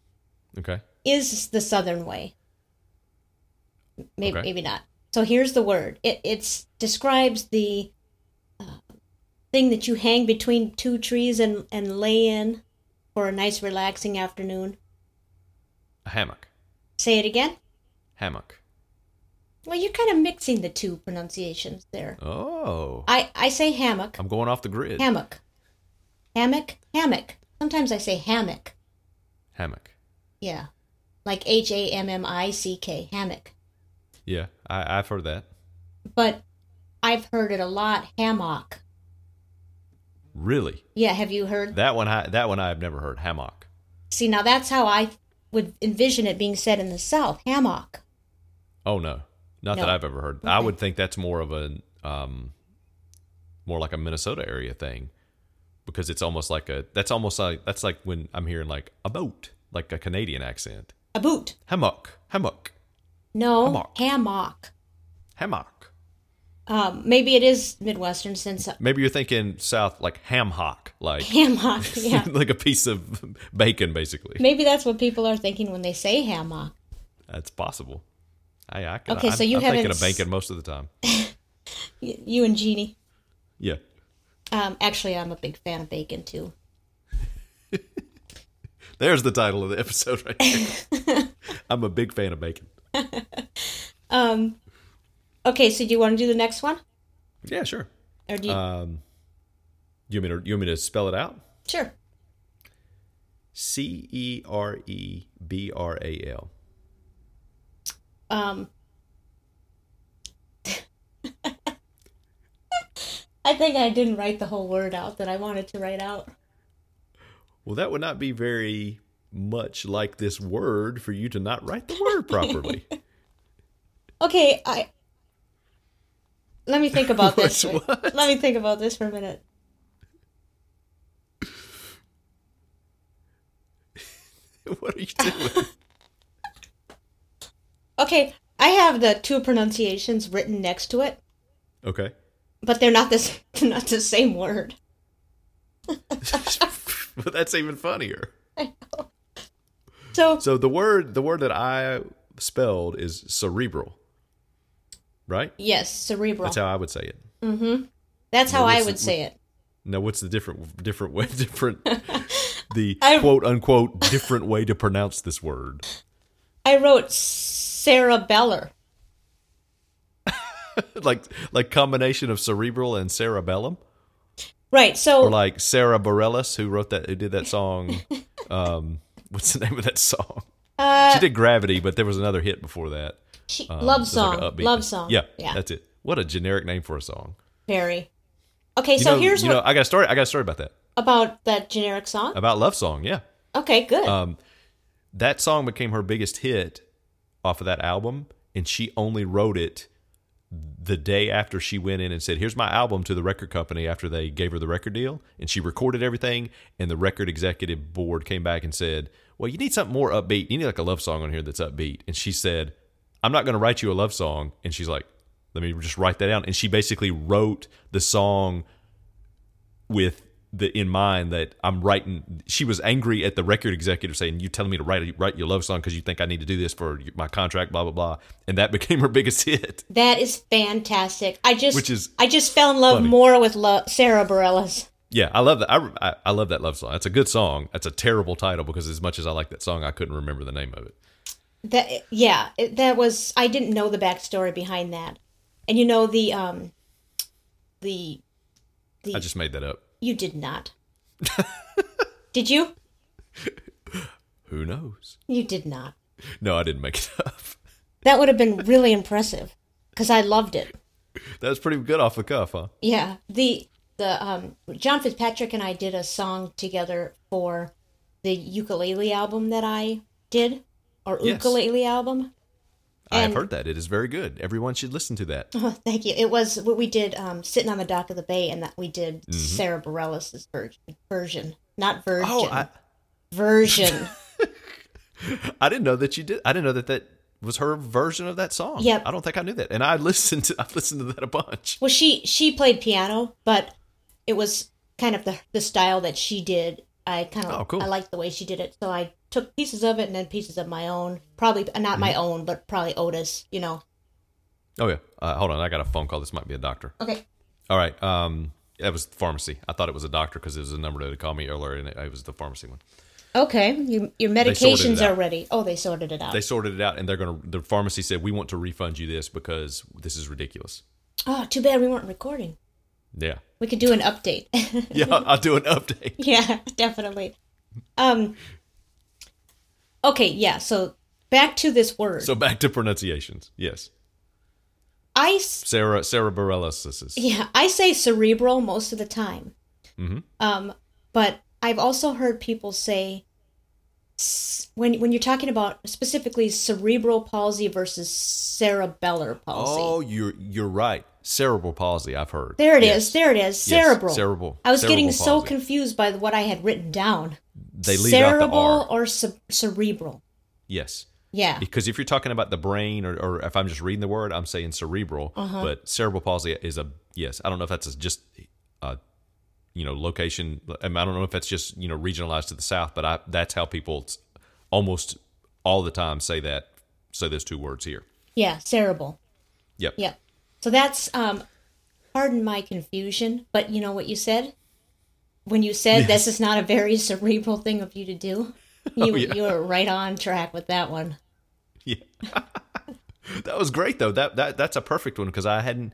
Okay. is the southern way. Maybe Okay. maybe not. So here's the word. It it's describes the uh, thing that you hang between two trees and and lay in for a nice relaxing afternoon. A hammock. Say it again. Hammock. Well, you're kind of mixing the two pronunciations there. Oh, I I say hammock, I'm going off the grid. hammock, hammock, hammock. Sometimes I say hammock. hammock. Yeah, like H A M M I C K, hammock. Yeah, I, I've heard that. But I've heard it a lot, hammock. Really, Yeah, have you heard? that one. I, that one I've never heard. Hammock. See, now that's how I would envision it being said in the South, hammock. Oh no, not that I've ever heard. I would think that's more of a um, more like a Minnesota area thing, because it's almost like a. That's almost like that's like when I'm hearing like a boat, like a Canadian accent. A boot. Hammock, hammock, No, Hammock. hammock. hammock. Um, maybe it is Midwestern since Maybe you're thinking south like ham hock, like hammock. Yeah, like a piece of bacon, basically. maybe that's what people are thinking when they say hammock. That's possible. I, I can, Okay, I'm, so you I'm thinking haven't of bacon most of the time. You and Jeannie. Yeah. Um, actually, I'm a big fan of bacon too. There's the title of the episode right there. I'm a big fan of bacon. Okay, so do you want to do the next one? Yeah, sure. Or do you Um, you want me to you want me to spell it out? Sure. C E R E B R A L. Um I think I didn't write the whole word out that I wanted to write out. Well, that would not be very much like this word for you to not write the word properly. Okay, I let me think about this. Let me think about this for a minute. what are you doing? Okay, I have the two pronunciations written next to it, Okay. but they're not this not the same word. but that's even funnier. So So the word the word that I spelled is cerebral. Right? yes, cerebral. That's how I would say it. Mm-hmm. That's how I would the- say it. Now what's the different different way different the I- quote unquote different way to pronounce this word? I wrote cerebellar. like like combination of cerebral and cerebellum? Right. So Or like Sara Bareilles who wrote that who did that song um what's the name of that song? uh, she did Gravity, but there was another hit before that. she, Um, love like song. an love song. Yeah, Yeah. that's it. What a generic name for a song. Very. Okay, You so know, here's you what know, I got a story. I got a story about that. about that generic song. About love song. Yeah, Okay, good. um, that song became her biggest hit off of that album, and she only wrote it the day after she went in and said, "Here's my album" to the record company after they gave her the record deal, and she recorded everything. And the record executive board came back and said, "Well, you need something more upbeat. You need like a love song on here that's upbeat." And she said, "I'm not going to write you a love song." And she's like, "Let me just write that down." And she basically wrote the song with the in mind that I'm writing. She was angry at the record executive saying, "You telling me to write write your love song because you think I need to do this for my contract." Blah blah blah, and that became her biggest hit. that is fantastic. I just Which is I just fell in love funny. more with lo- Sara Bareilles. Yeah, I love that. I, I I love that love song. That's a good song. That's a terrible title because as much as I like that song, I couldn't remember the name of it. That yeah, that was I didn't know the backstory behind that. And you know the um the I just made that up. You did not. did you? Who knows? You did not. No, I didn't make it up. That would have been really impressive cuz I loved it. That was pretty good off the cuff, huh? Yeah, the the um John Fitzpatrick and I did a song together for the ukulele album that I did or Yes. ukulele album. I have heard that. It is very good. Everyone should listen to that. Oh, thank you. It was what we did um sitting on the dock of the bay and that we did Mm-hmm. Sara Bareilles' version version, not virgin. Oh, I, version. I didn't know that you did. I didn't know that that was her version of that song. Yep. I don't think I knew that. And I listened to I've listened to that a bunch. well, she she played piano, but it was kind of the the style that she did. I kind of Oh, cool. I liked the way she did it, so I took pieces of it and then pieces of my own. Probably not my Mm-hmm. own, but probably Otis. You know. Oh yeah. Uh, hold on, I got a phone call. This might be a doctor. Okay. All right. Um, that was pharmacy. I thought it was a doctor because it was a number that had called me earlier, and it, it was the pharmacy one. Okay. You, your medications are ready. Oh, they sorted it out. They sorted it out, and they're gonna. The pharmacy said we want to refund you this because this is ridiculous. oh, too bad we weren't recording. Yeah. We could do an update. Yeah. I'll, do an update. yeah, definitely. Um. Okay. Yeah. So back to this word. So back to pronunciations. Yes. I s- Sara Sara Bareilles. This is. yeah I say cerebral most of the time. Um, but I've also heard people say when when you're talking about specifically cerebral palsy versus cerebellar palsy. Oh, you're you're right. Cerebral palsy. I've heard. there it is. Yes. There it is. Yes, Cerebral. cerebral. I was getting Cerebral so confused by what I had written down. They leave out the Cerebral R. or ce- cerebral. Yes. Yeah. Because if you're talking about the brain, or, or if I'm just reading the word, I'm saying cerebral. Uh-huh. But cerebral palsy is a yes. I don't know if that's a, just a you know location. I, don't know if that's just you know regionalized to the south, but I that's how people almost all the time say that. Say those two words here. Yeah. Cerebral. Yep. Yep. So that's um pardon my confusion, but you know what you said? When you said this is not a very cerebral thing of you to do, you Oh, yeah. you were right on track with that one. Yeah. That was great though. That that that's a perfect one because I hadn't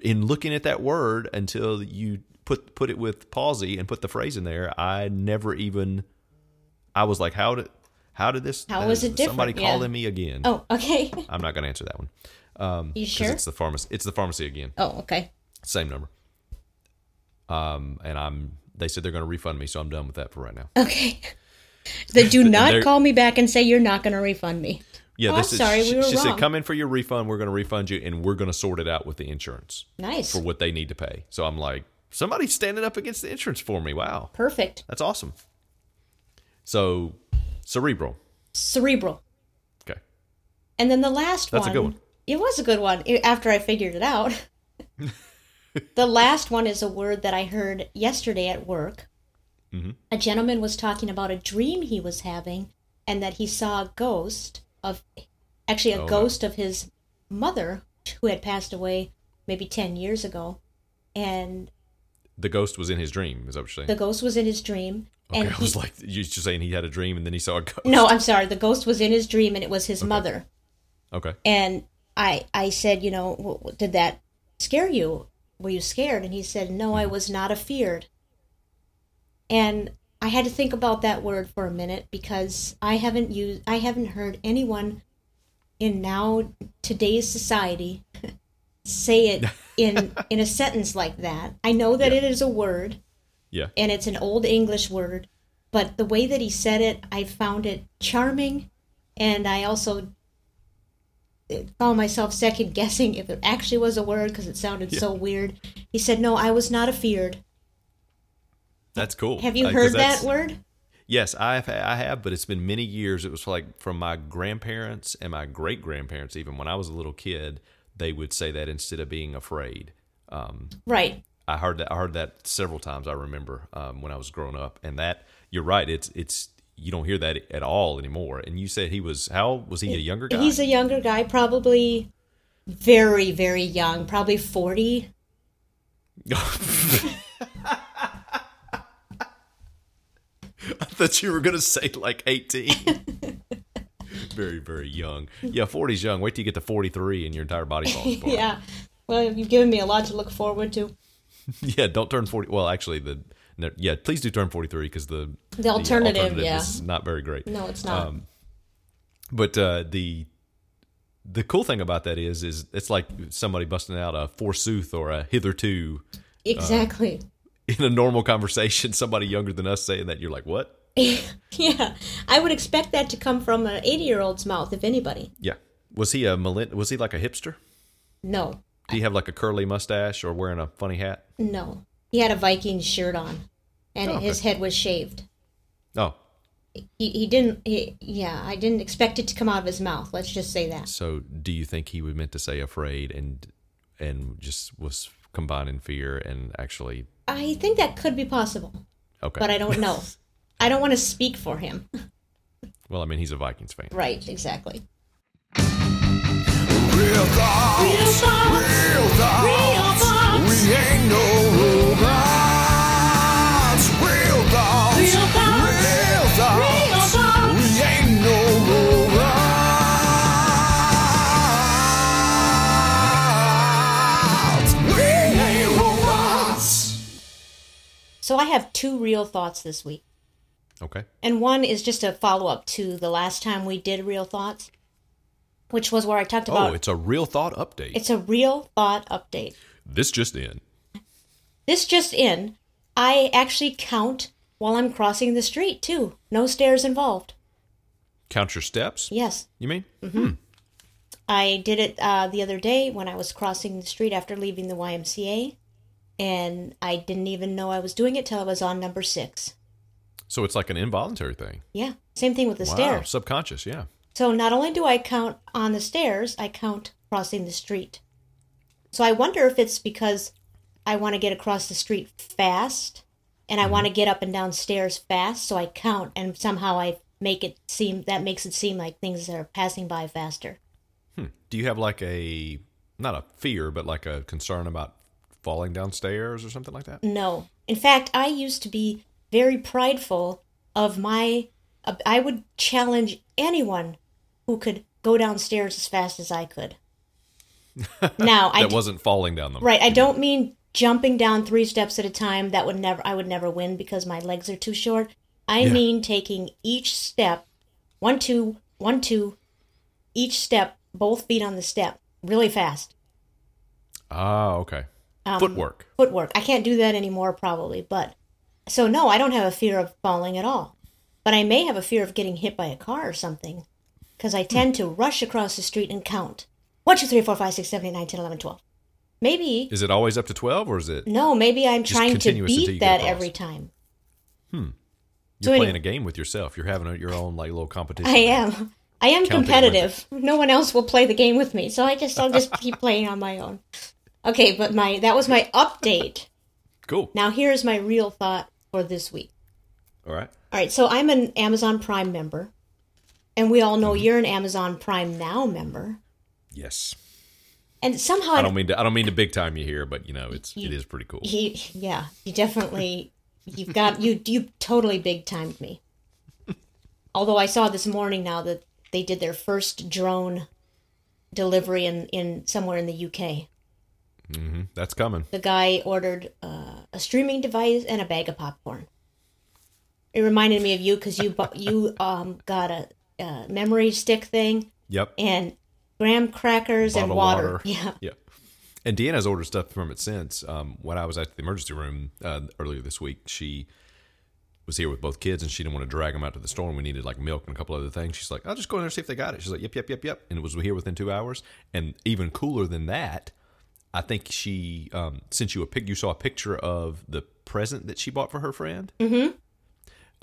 in looking at that word until you put put it with palsy and put the phrase in there. I never even. I was like, how did how did this? How was is it different? Somebody Yeah. calling me again. Oh, okay. I'm not going to answer that one. Um, You sure? It's the pharmacy. It's the pharmacy again. Oh, okay. Same number. Um, and I'm. They said they're going to refund me, so I'm done with that for right now. Okay. They do not call me back and say you're not going to refund me. Yeah, Oh, this I'm is. sorry, we she were she said, wrong. "Come in for your refund. We're going to refund you, and we're going to sort it out with the insurance Nice. for what they need to pay." So I'm like, somebody's standing up against the insurance for me. Wow, Perfect. that's awesome. So, cerebral. Cerebral. Okay, And then the last one That's a good one. It was a good one after I figured it out. the last one is a word that I heard yesterday at work. Mm-hmm. A gentleman was talking about a dream he was having and that he saw a ghost of, actually, a Oh, no. ghost of his mother who had passed away maybe 10 years ago. And the ghost was in his dream. Is that what you're saying? the ghost was in his dream. Okay, and I he, was like, you're just saying he had a dream and then he saw a ghost. no, I'm sorry. The ghost was in his dream and it was his mother. Okay. and I I said, you know, did that scare you? Were you scared? And he said, no, I mm-hmm. was not afeared. And I had to think about that word for a minute because I haven't used I haven't heard anyone in now today's society say it in in a sentence like that. I know that Yeah. it is a word Yeah. and it's an old English word, but the way that he said it, I found it charming, and I also uh, found myself second guessing if it actually was a word because it sounded so weird. He said, "No, I was not afeared." That's cool. Have you Uh, heard that word? Yes, I have. I have, but it's been many years. It was like from my grandparents and my great grandparents. Even when I was a little kid, they would say that instead of being afraid. Um, Right. I heard that. I heard that several times. I remember um, when I was growing up, and that you're right. It's it's you don't hear that at all anymore. And you said he was how was he a younger guy? He's a younger guy, probably very, very young, probably forty. I thought you were gonna say like 18. very very young. Yeah, 40's young. Wait till you get to 43 and your entire body falls apart. Yeah. Well, you've given me a lot to look forward to. Yeah, don't turn 40. Well, actually, the no, yeah, please do turn 43 because the The alternative, yeah. is not very great. No, it's not. Um, but uh, the the cool thing about that is is it's like somebody busting out a forsooth or a hitherto exactly. in a normal conversation. Somebody younger than us saying that, you're like, what? yeah. I would expect that to come from an eighty-year-old's mouth, if anybody. Yeah. Was he a Was he like a hipster? No. Did he have like a curly mustache or wearing a funny hat? No. He had a Viking shirt on, and Oh, okay. his head was shaved. Oh, He, he didn't. He, yeah, I didn't expect it to come out of his mouth. Let's just say that. so do you think he was meant to say afraid and and just was combining fear and actually I think that could be possible, okay? but I don't know. I don't want to speak for him. well, I mean, he's a Vikings fan. right. Exactly. Real thoughts. Real thoughts. Real thoughts. Real thoughts. We ain't no robots. Real thoughts. Real thoughts. Real thoughts. Real thoughts. We ain't no robots. We ain't robots. So I have two real thoughts this week, Okay. and one is just a follow up to the last time we did real thoughts, which was where I talked about. Oh, it's a real thought update. it's a real thought update. this just in. This just in, I actually count while I'm crossing the street too. No stairs involved. Count your steps. Yes. You mean? Mm hmm. I did it uh, the other day when I was crossing the street after leaving the YMCA, and I didn't even know I was doing it till I was on number six. So it's like an involuntary thing. Yeah, same thing with the wow. stairs. Subconscious. Yeah. So not only do I count on the stairs, I count crossing the street. So I wonder if it's because I want to get across the street fast and I mm-hmm. want to get up and down stairs fast, so I count and somehow I make it seem that makes it seem like things are passing by faster. Hmm, do you have like a not a fear, but like a concern about falling downstairs or something like that? No. In fact, I used to be very prideful of my. I would challenge anyone who could go downstairs as fast as I could. Now, I That d- wasn't falling down them. right. I don't mean jumping down three steps at a time. That would never. I would never win because my legs are too short. I Yeah. mean taking each step, one two, one two, each step, both feet on the step, really fast. Ah, okay. Um, Footwork. footwork. I can't do that anymore, probably. But so no, I don't have a fear of falling at all. But I may have a fear of getting hit by a car or something, because I tend to rush across the street and count one, two, three, four, five, six, seven, eight, nine, ten, eleven, twelve. Maybe Is it always up to 12 or is it no, maybe I'm trying to beat that across. every time. Hmm. You're so playing a game with yourself? You're having a, your own like little competition. I am. I am competitive. No one else will play the game with me, so I guess I'll just keep playing on my own. Okay, but my that was my update. Cool. Now here's my real thought for this week. All right. All right, so I'm an Amazon Prime member, and we all Mm-hmm. know you're an Amazon Prime Now member. Yes. And somehow, I don't mean to I don't mean to big time you here, but you know, it's it is pretty cool. he, yeah, you definitely, you've got you, you totally big timed me. Although I saw this morning now that they did their first drone delivery in in somewhere in the UK. That's coming. The guy ordered uh, a streaming device and a bag of popcorn. It reminded me of you because you bu- you um got a, a memory stick thing Yep. and graham crackers and Bottled water. Yeah. Yeah. And Deanna's ordered stuff from it since. Um, when I was at the emergency room uh, earlier this week, she was here with both kids and she didn't want to drag them out to the store and we needed like milk and a couple other things. She's like, I'll just go in there and see if they got it. She's like, yep, yep, yep, yep. And it was here within two hours. And even cooler than that, I think she um, sent you a pic. You saw a picture of the present that she bought for her friend. Mm-hmm.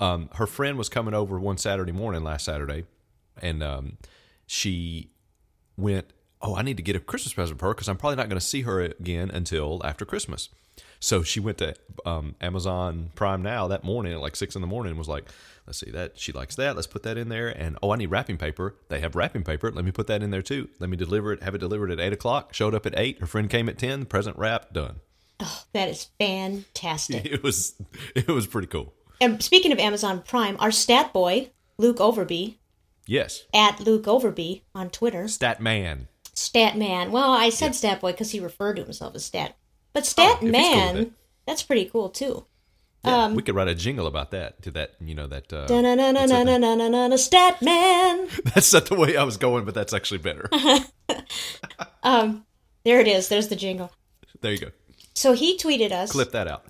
Um, her friend was coming over one Saturday morning last Saturday, and um, she went, "Oh, I need to get a Christmas present for her because I'm probably not going to see her again until after Christmas." So she went to um, Amazon Prime Now that morning at like six in the morning and was like, "Let's see that she likes that. Let's put that in there." And oh, I need wrapping paper. They have wrapping paper. Let me put that in there too. Let me deliver it. Have it delivered at eight o'clock. Showed up at eight. Her friend came at ten. Present wrapped. Done. That is fantastic. It was it was pretty cool. and speaking of Amazon Prime, our stat boy, Luke Overby, Yes, at Luke Overby on Twitter, Stat Man. Stat Man. Well, I said Stat Boy because he referred to himself as Stat. But Stat Oh, he's cool Man, that's pretty cool too. Yeah, Um, we could write a jingle about that to that. You know that. Uh, Na na na na na na na na na Stat Man. That's not the way I was going, but that's actually better. um, There it is. There's the jingle. there you go. So he tweeted us. Clip that out.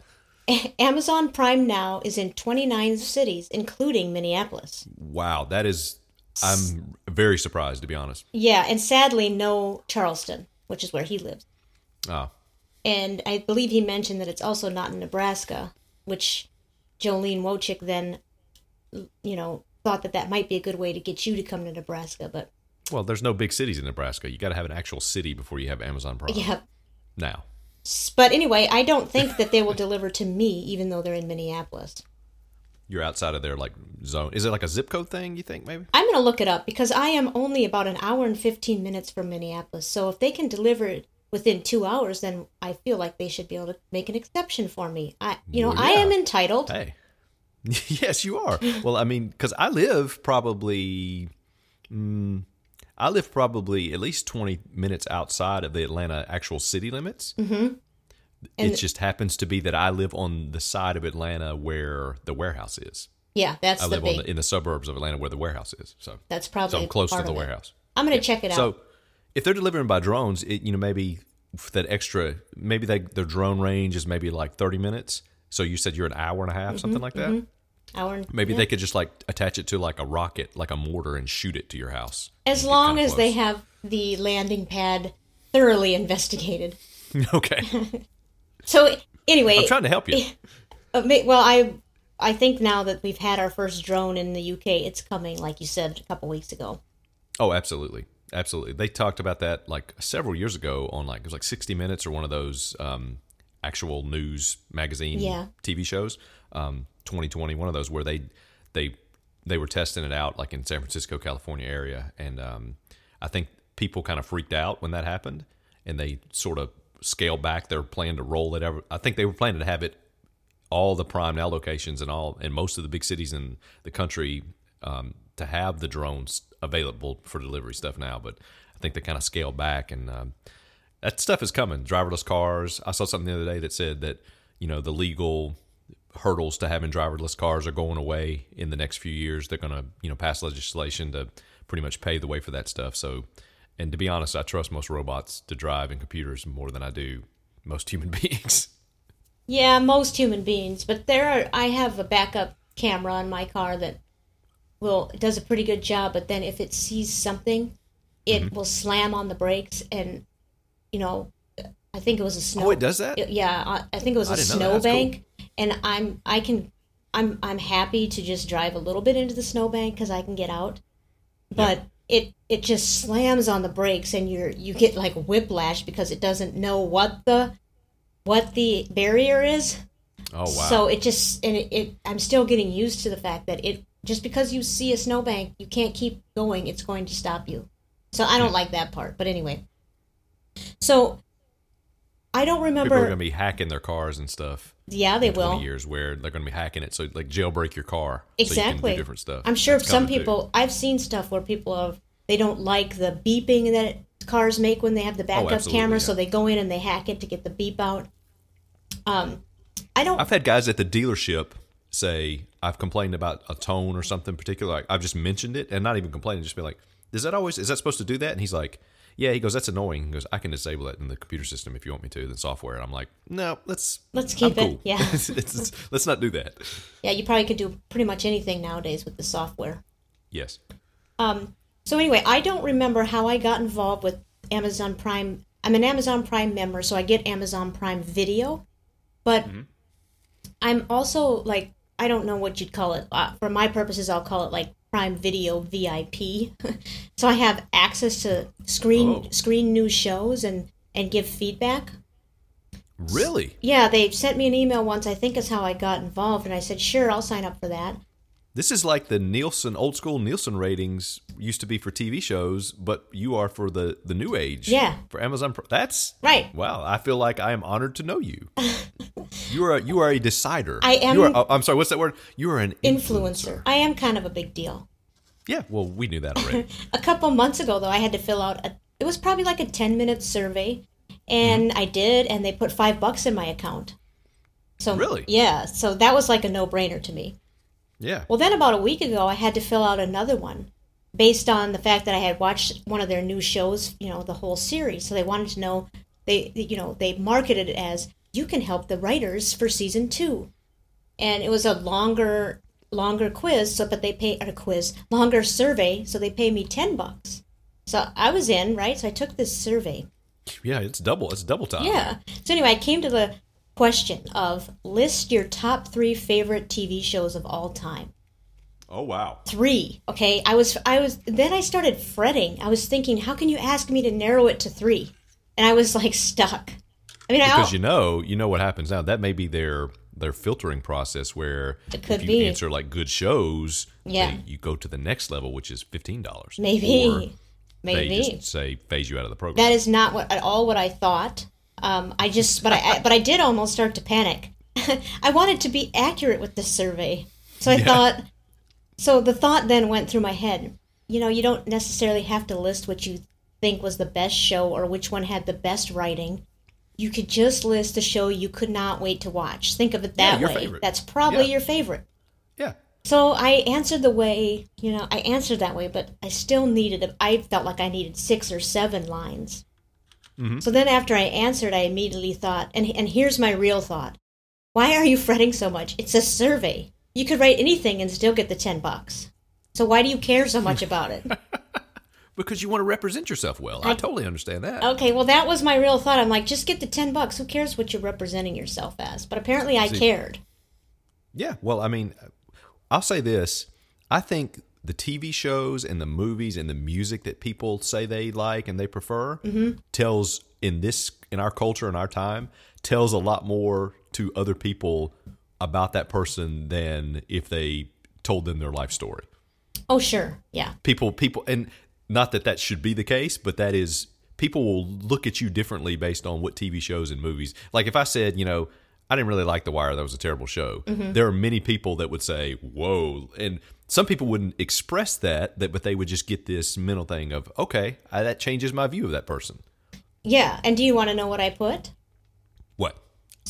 Amazon Prime Now is in 29 cities, including Minneapolis. Wow, that is. I'm very surprised to be honest. Yeah, and sadly, no Charleston, which is where he lives. Oh, And I believe he mentioned that it's also not in Nebraska, which Jolene Wojcik then, you know, thought that that might be a good way to get you to come to Nebraska. But well, there's no big cities in Nebraska. You got to have an actual city before you have Amazon Prime. yeah. Now, But anyway, I don't think that they will deliver to me, even though they're in Minneapolis. you're outside of their like zone. Is it like a zip code thing? You think maybe? I'm going to look it up because I am only about an hour and 15 minutes from Minneapolis. So if they can deliver it within two hours, then I feel like they should be able to make an exception for me. I, you know, Well, I am entitled. Hey. yes, you are. Well, I mean, because I live probably, mm, I live probably at least 20 minutes outside of the Atlanta actual city limits. Mm-hmm. It just happens to be that I live on the side of Atlanta where the warehouse is. Yeah, that's I the live big. on the, in the suburbs of Atlanta where the warehouse is. So, that's probably so I'm close to the warehouse. I'm going to check it out. So, if they're delivering by drones, it, you know, maybe that extra, maybe they, their drone range is maybe like 30 minutes. So you said you're an hour and a half, something like that. hour and, Maybe yeah. they could just like attach it to like a rocket, like a mortar, and shoot it to your house. as long as they have the landing pad thoroughly investigated. okay, So anyway, I'm trying to help you. Uh, well, I I think now that we've had our first drone in the UK, it's coming, like you said a couple weeks ago. Oh, absolutely, absolutely. They talked about that like several years ago on like it was like 60 Minutes or one of those um, actual news magazine Yeah. TV shows. Um, 2020, one of those where they they they were testing it out like in San Francisco, California area, and um, I think people kind of freaked out when that happened, and they sort of scaled back their plan to roll it. Ever, I think they were planning to have it all the prime now locations and all and most of the big cities in the country um, to have the drones available for delivery stuff now, but I think they kind of scaled back, and um, that stuff is coming. Driverless cars. I saw something the other day that said that you know the legal hurdles to having driverless cars are going away in the next few years. They're going to you know pass legislation to pretty much pave the way for that stuff. So, and to be honest, I trust most robots to drive and computers more than I do most human beings. Yeah, most human beings, but there are. I have a backup camera on my car that will does a pretty good job. But then if it sees something, it Mm-hmm. will slam on the brakes, and you know, I think it was a snow. Oh, it does that? Yeah, I, I think it was I a didn't know that. That's snowbank, and I'm I can I'm I'm happy to just drive a little bit into the snowbank because I can get out, but. It, it just slams on the brakes and you're you get like whiplash because it doesn't know what the what the barrier is Oh wow! so it just and it, it I'm still getting used to the fact that it just because you see a snowbank, you can't keep going. It's going to stop you. So I Hmm. don't like that part. But anyway, so I don't remember. People are going to be hacking their cars and stuff. yeah, they in will. years where they're going to be hacking it, so like jailbreak your car. So you Exactly. different stuff. I'm sure That's some coming, too. people. I've seen stuff where people have they don't like the beeping that cars make when they have the backup Oh, camera, yeah. so they go in and they hack it to get the beep out. Um, I don't. I've had guys at the dealership say I've complained about a tone or something particular. Like I've just mentioned it and not even complaining, just be like, "Is that always? Is that supposed to do that?" And he's like, "Yeah." He goes, "That's annoying." He goes, "I can disable that in the computer system if you want me to, the software." And I'm like, "No, let's Let's I'm keep it, cool. yeah. It's- it's- let's not do that." yeah, you probably could do pretty much anything nowadays with the software. Yes. Um, so anyway, I don't remember how I got involved with Amazon Prime. I'm an Amazon Prime member, so I get Amazon Prime Video, but I'm also like I don't know what you'd call it. Uh, for my purposes, I'll call it like Prime Video VIP. so I have access to screen Oh. screen new shows and and give feedback. Really? Yeah, they sent me an email once. I think is how I got involved, and I said, "Sure, I'll sign up for that." This is like the Nielsen old school Nielsen ratings used to be for TV shows, but you are for the the new age. Yeah. For Amazon. That's Right. Wow, I feel like I am honored to know you. you are a, you are a decider. I am- You are, oh, I'm sorry. What's that word? You are an Influencer. I am kind of a big deal. Yeah. Well, we knew that already. a couple months ago though i had to fill out a it was probably like a 10 minute survey and mm-hmm. i did and they put five bucks in my account so Really? yeah so that was like a no-brainer to me yeah. well then about a week ago i had to fill out another one based on the fact that i had watched one of their new shows you know the whole series so they wanted to know they you know they marketed it as you can help the writers for season two and it was a longer longer quiz so but they pay or a quiz longer survey so they pay me 10 bucks so i was in right so i took this survey Yeah. It's double. It's double time. yeah so anyway i came to the question of list your top three favorite tv shows of all time Oh wow. three okay i was i was then i started fretting i was thinking how can you ask me to narrow it to three and i was like stuck i mean Because I, you know, you know what happens now. That may be their their filtering process where It could if you be. answer like good shows, Yeah. they- you go to the next level, which is fifteen dollars. maybe Or they maybe just say phase you out of the program. That is not what at all what I thought. Um, I just, but I, I, but I did almost start to panic. I wanted to be accurate with this survey, so I thought. So the thought then went through my head. You know, you don't necessarily have to list what you think was the best show or which one had the best writing. You could just list the show you could not wait to watch. Think of it that your way. favorite. That's probably Yeah. your favorite. yeah. So I answered the way, you know, I answered that way, but I still needed, I felt like I needed six or seven lines. Mm-hmm. So then after I answered, I immediately thought, and, and here's my real thought. Why are you fretting so much? It's a survey. You could write anything and still get the 10 bucks. So why do you care so much about it? Because you want to represent yourself well. I, totally understand that. Okay, well that was my real thought. I'm like, just get the 10 bucks. Who cares what you're representing yourself as? But apparently I cared. Yeah. Well, I mean, I'll say this. I think the TV shows and the movies and the music that people say they like and they prefer mm-hmm. tells in this in our culture in our time tells a lot more to other people about that person than if they told them their life story. Oh, sure. Yeah. People people and not that that should be the case, but that is people will look at you differently based on what TV shows and movies. Like if I said, you know, I didn't really like The Wire, that was a terrible show. Mm-hmm. There are many people that would say, "Whoa." And some people wouldn't express that, that but they would just get this mental thing of okay, I, that changes my view of that person. Yeah, and do you want to know what I put? What?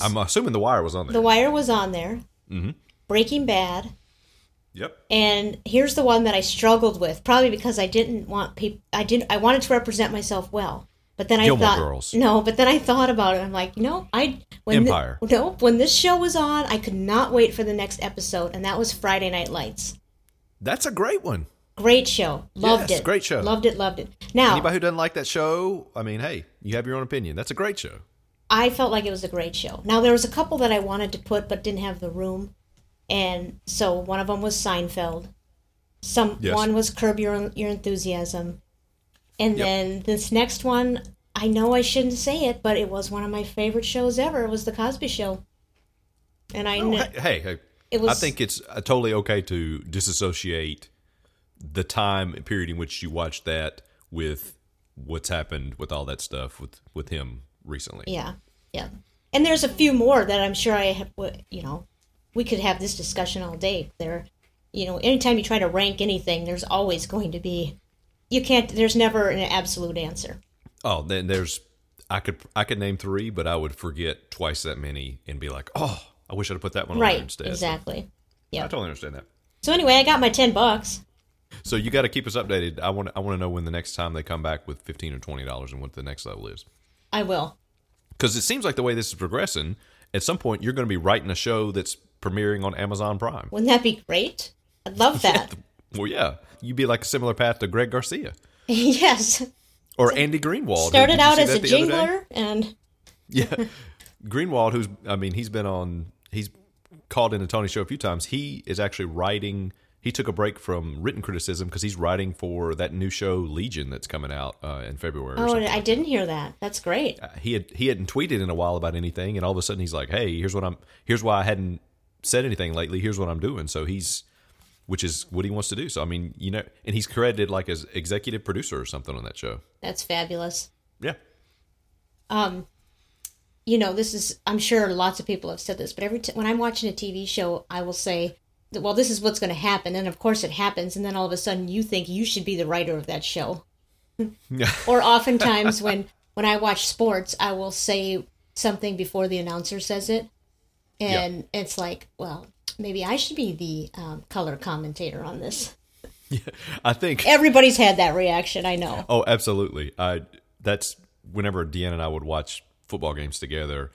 I'm assuming The Wire was on there. The Wire was on there. Mm-hmm. Breaking Bad. yep. And here's the one that I struggled with, probably because I didn't want people. I didn't. I wanted to represent myself well, but then I thought Girls. no. But then I thought about it. I'm like, no, I when Empire. no, when this show was on, I could not wait for the next episode, and that was Friday Night Lights. That's a great one. Great show, loved Yes, it. great show. loved it, loved it. Now Anybody who doesn't like that show, I mean, hey, you have your own opinion. That's a great show. I felt like it was a great show. Now there was a couple that I wanted to put but didn't have the room, and so one of them was Seinfeld. Some Yes. one was Curb Your Your Enthusiasm, and Yep. then this next one, I know I shouldn't say it, but it was one of my favorite shows ever. It was the Cosby Show, and I Oh, kn- hey, hey, hey. It was- I think it's uh, totally okay to disassociate the time period in which you watched that with what's happened with all that stuff with with him recently. yeah, yeah. And there's a few more that I'm sure I have. You know, we could have this discussion all day. There, you know, anytime you try to rank anything, there's always going to be. You can't. There's never an absolute answer. Oh, then there's I could I could name three, but I would forget twice that many and be like, oh, I wish I'd have put that one on there Right. instead. Exactly. I Yeah. I totally understand that. So anyway, I got my ten bucks. So you got to keep us updated. I want I want to know when the next time they come back with fifteen or twenty dollars and what the next level is. I will. Because it seems like the way this is progressing, at some point you're going to be writing a show that's premiering on Amazon Prime. Wouldn't that be great? I'd love that. Well, yeah, you'd be like a similar path to Greg Garcia yes. or Andy Greenwald. Started out as a that the other day? jingler, and Yeah, Greenwald, who's I mean, he's been on, he's called in the Tony Show a few times. He is actually writing. He took a break from written criticism because he's writing for that new show Legion that's coming out uh, in February. or oh. I didn't hear that. That's great. Uh, he had he hadn't tweeted in a while about anything, and all of a sudden he's like, "Hey, here's what I'm. Here's why I hadn't said anything lately. Here's what I'm doing." So he's, which is what he wants to do. So I mean, you know, and he's credited like as executive producer or something on that show. That's fabulous. Yeah, Um, you know, this is. I'm sure lots of people have said this, but every t- when I'm watching a TV show, I will say, "Well, this is what's going to happen," and of course it happens, and then all of a sudden you think you should be the writer of that show. or oftentimes when when I watch sports, I will say something before the announcer says it, and it's like, well, maybe I should be the um, color commentator on this. Yeah, I think. Everybody's had that reaction, I know. Oh, absolutely. I that's whenever Deanna and I would watch football games together,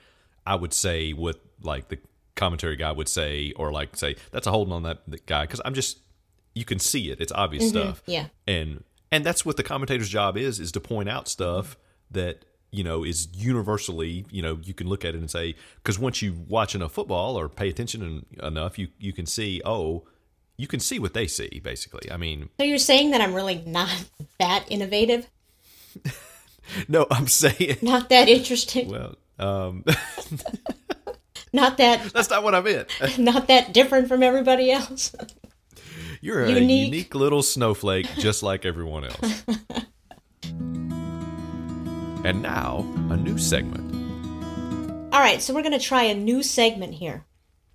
I would say what like the commentary guy would say, or like say that's a holding on that, that guy because I'm just you can see it. It's obvious mm-hmm. stuff. yeah. and and that's what the commentator's job is is to point out stuff that you know is universally you know you can look at it and say because once you watch enough football or pay attention en- enough you you can see oh you can see what they see basically i mean So you're saying that I'm really not that innovative, no i'm saying not that interesting, well um not that that's not what i meant not that different from everybody else. you're a Unique. unique little snowflake just like everyone else and now a new segment All right, so we're going to try a new segment here.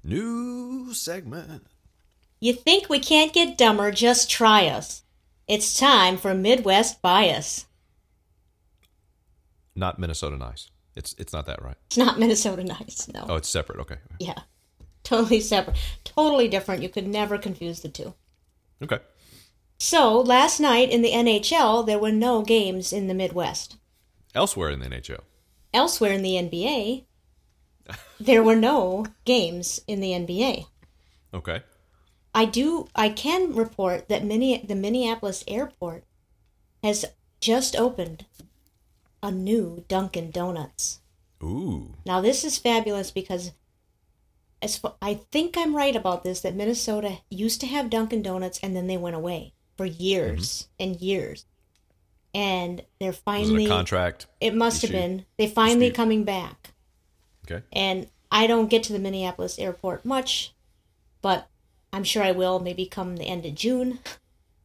new segment You think we can't get dumber, just try us. It's time for Midwest Bias. Not minnesota nice it's it's not that right It's not Minnesota nice, no. oh it's separate okay Yeah. Totally separate. Totally different. You could never confuse the two. okay So, last night in the NHL, there were no games in the Midwest. elsewhere in the nhl Elsewhere in the NBA, there were no games in the NBA. okay I do I can report that mini, the Minneapolis airport has just opened a new Dunkin' Donuts. ooh Now this is fabulous because as fa- I think I'm right about this that Minnesota used to have Dunkin' Donuts and then they went away for years and years. And they're Mm-hmm. finally it a contract it must have been. They finally Dispute? coming back. okay And I don't get to the Minneapolis airport much, but I'm sure I will maybe come the end of June.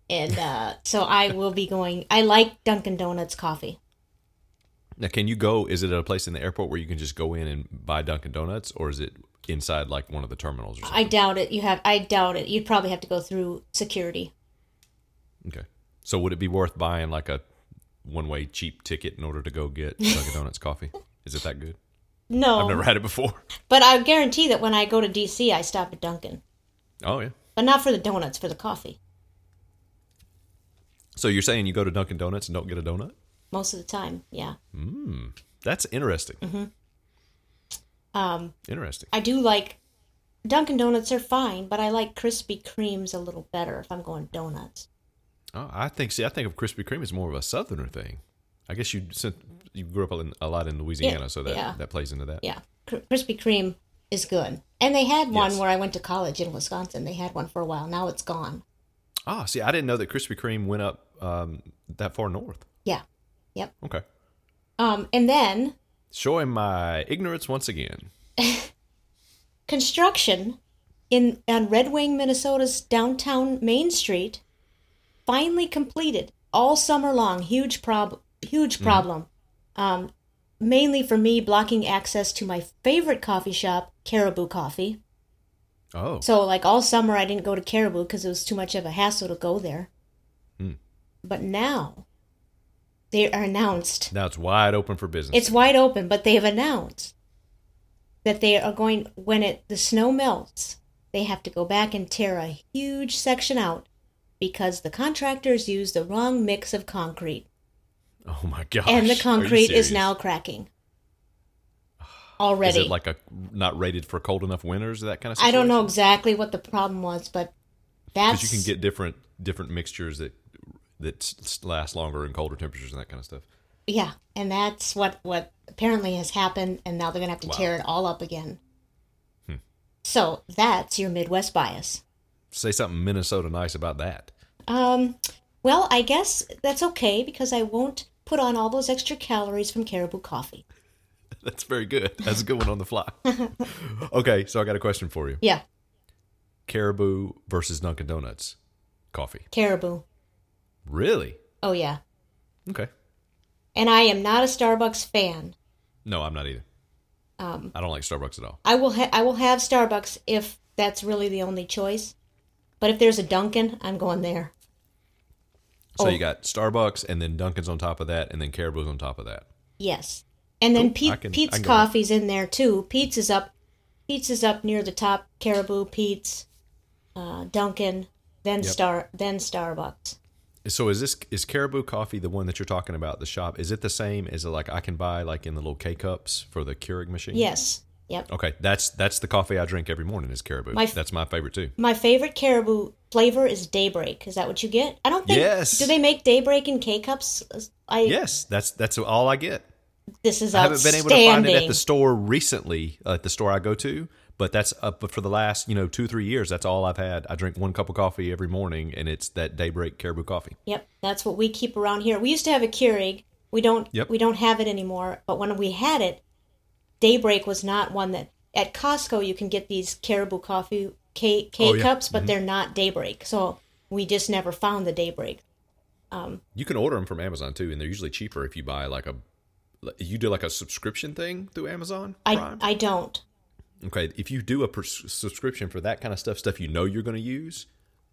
And uh, so I will be going. I like Dunkin' Donuts coffee. Now can you go is it at a place in the airport where you can just go in and buy dunkin' donuts or is it inside like one of the terminals or something. I doubt it. You have. I doubt it. You'd probably have to go through security. okay. So would it be worth buying like a one way cheap ticket in order to go get Dunkin' Donuts coffee? Is it that good? No, I've never had it before. but I guarantee that when I go to DC, I stop at Dunkin', Oh yeah. but not for the donuts, for the coffee. So you're saying you go to Dunkin' Donuts and don't get a donut? Most of the time, yeah. That's interesting. Mm-hmm. Um, Interesting. I do like Dunkin' Donuts are fine, but I like Krispy Kremes a little better if I'm going donuts. Oh, I think. See, I think of Krispy Kreme as more of a Southerner thing. I guess you sent, you grew up in, a lot in Louisiana, Yeah, so that yeah. that plays into that. Yeah, Kr- Krispy Kreme is good, and they had one Yes. where I went to college in Wisconsin. They had one for a while. Now it's gone. Ah, see, I didn't know that Krispy Kreme went up um, that far north. Yep. Okay, Um, and then showing my ignorance once again. construction in on Red Wing, Minnesota's downtown Main Street, finally completed all summer long. Huge prob, huge problem. Um, mainly for me blocking access to my favorite coffee shop, Caribou Coffee. Oh, So like all summer I didn't go to Caribou because it was too much of a hassle to go there. Hmm. But now they are announced now it's wide open for business. it's wide open, but they have announced that they are going when it the snow melts, they have to go back and tear a huge section out because the contractors used the wrong mix of concrete oh my gosh! and the concrete is now cracking. Already. Is it like a not rated for cold enough winters? That kind of. Stuff? I don't know exactly what the problem was, but that's because you can get different different mixtures that that last longer in colder temperatures and that kind of stuff. Yeah, and that's what what apparently has happened, and now they're gonna have to Wow. tear it all up again. Hmm. So that's your Midwest bias. Say something Minnesota nice about that. Um, well, I guess that's okay because I won't put on all those extra calories from Caribou Coffee. That's very good. That's a good one on the fly. okay, so I got a question for you. Yeah, Caribou versus Dunkin' Donuts coffee. Caribou. Really? Oh yeah, Okay. and I am not a Starbucks fan. No, I'm not either. Um, I don't like Starbucks at all. I will ha- I will have Starbucks if that's really the only choice. But if there's a Dunkin', I'm going there. So Oh. you got Starbucks and then Dunkin's on top of that and then Caribou's on top of that. Yes. And then. Pete, can- Pete's can go with- Coffee's in there too. Pete's is up. Pete's is up near the top. Caribou, Pete's, uh, Dunkin', then Yep. Star, then Starbucks. So is this is Caribou coffee the one that you're talking about the shop? Is it the same? Is it like I can buy like in the little K cups for the Keurig machine? Yes. Yep. Okay, that's that's the coffee I drink every morning is Caribou. My f- that's my favorite too. My favorite Caribou flavor is Daybreak. Is that what you get? I don't think. Yes. Do they make Daybreak in K cups? I. Yes, that's that's all I get. This is I haven't been able to find it at the store recently, uh, at the store I go to, but that's up but for the last, you know, two, three years, that's all I've had. I drink one cup of coffee every morning and it's that daybreak caribou coffee. Yep, that's what we keep around here. We used to have a Keurig. We don't. Yep. We don't have it anymore. But when we had it, Daybreak was not one that. At Costco, you can get these Caribou coffee K K Oh, yeah. cups, but mm-hmm. they're not Daybreak. So we just never found the Daybreak. Um, you can order them from Amazon too, and they're usually cheaper if you buy like a you do like a subscription thing through Amazon I I don't. Okay, if you do a pers- subscription for that kind of stuff, stuff you know you're going to use,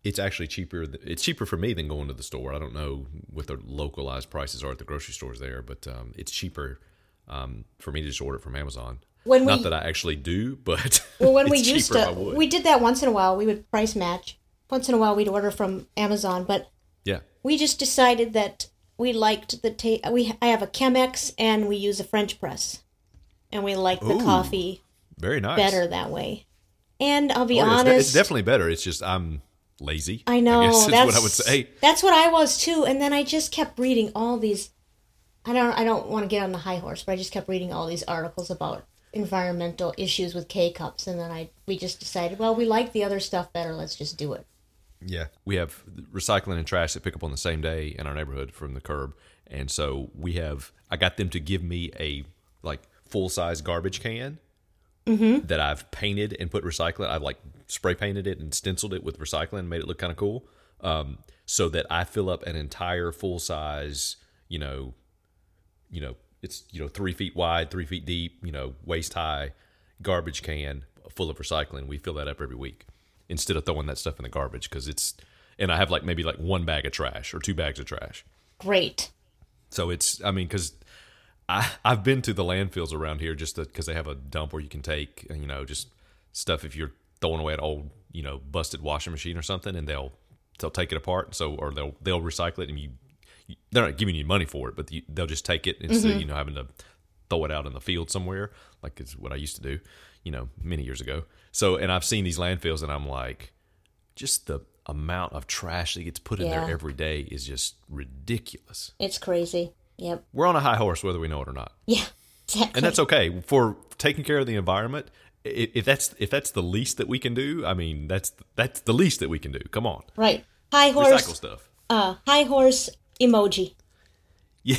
it's actually cheaper. th- It's cheaper for me than going to the store. I don't know what the localized prices are at the grocery stores there, but um, it's cheaper um, for me to just order it from Amazon. When Not we- that I actually do, but Well, when we it's used to, we did that once in a while. We would price match. Once in a while, we'd order from Amazon, but yeah. we just decided that we liked the taste. We I have a Chemex and we use a French press, and we like the Ooh, coffee Very nice. better that way. And I'll be Oh, yeah, it's honest, it's, definitely better. It's just I'm lazy. I know I that's what I would say. That's what I was too. And then I just kept reading all these. I don't. I don't want to get on the high horse, but I just kept reading all these articles about environmental issues with K cups, and then I we just decided, well, we like the other stuff better. Let's just do it. Yeah, we have recycling and trash that pick up on the same day in our neighborhood from the curb, and so we have. I got them to give me a like full size garbage can that I've painted and put recycling. I've like spray painted it and stenciled it with recycling, made it look kind of cool, um, so that I fill up an entire full size. You know, you know, it's you know three feet wide, three feet deep, you know, waist high garbage can full of recycling. We fill that up every week instead of throwing that stuff in the garbage because it's. And I have like maybe like one bag of trash or two bags of trash. Great. So it's, I mean, because I I've been to the landfills around here just because they have a dump where you can take, you know, just stuff if you're throwing away an old, you know, busted washing machine or something, and they'll they'll take it apart. So or they'll they'll recycle it, and you they're not giving you money for it, but you, they'll just take it instead of mm-hmm. you know having to throw it out in the field somewhere, like is what I used to do, you know, many years ago. So and I've seen these landfills, and I'm like, just the amount of trash that gets put in Yeah. there every day is just ridiculous It's crazy. Yep. we're on a high horse whether we know it or not Yeah. Exactly. and that's okay for taking care of the environment if that's if that's the least that we can do i mean that's that's the least that we can do come on right. High horse. recycle stuff Uh, high horse emoji. Yeah.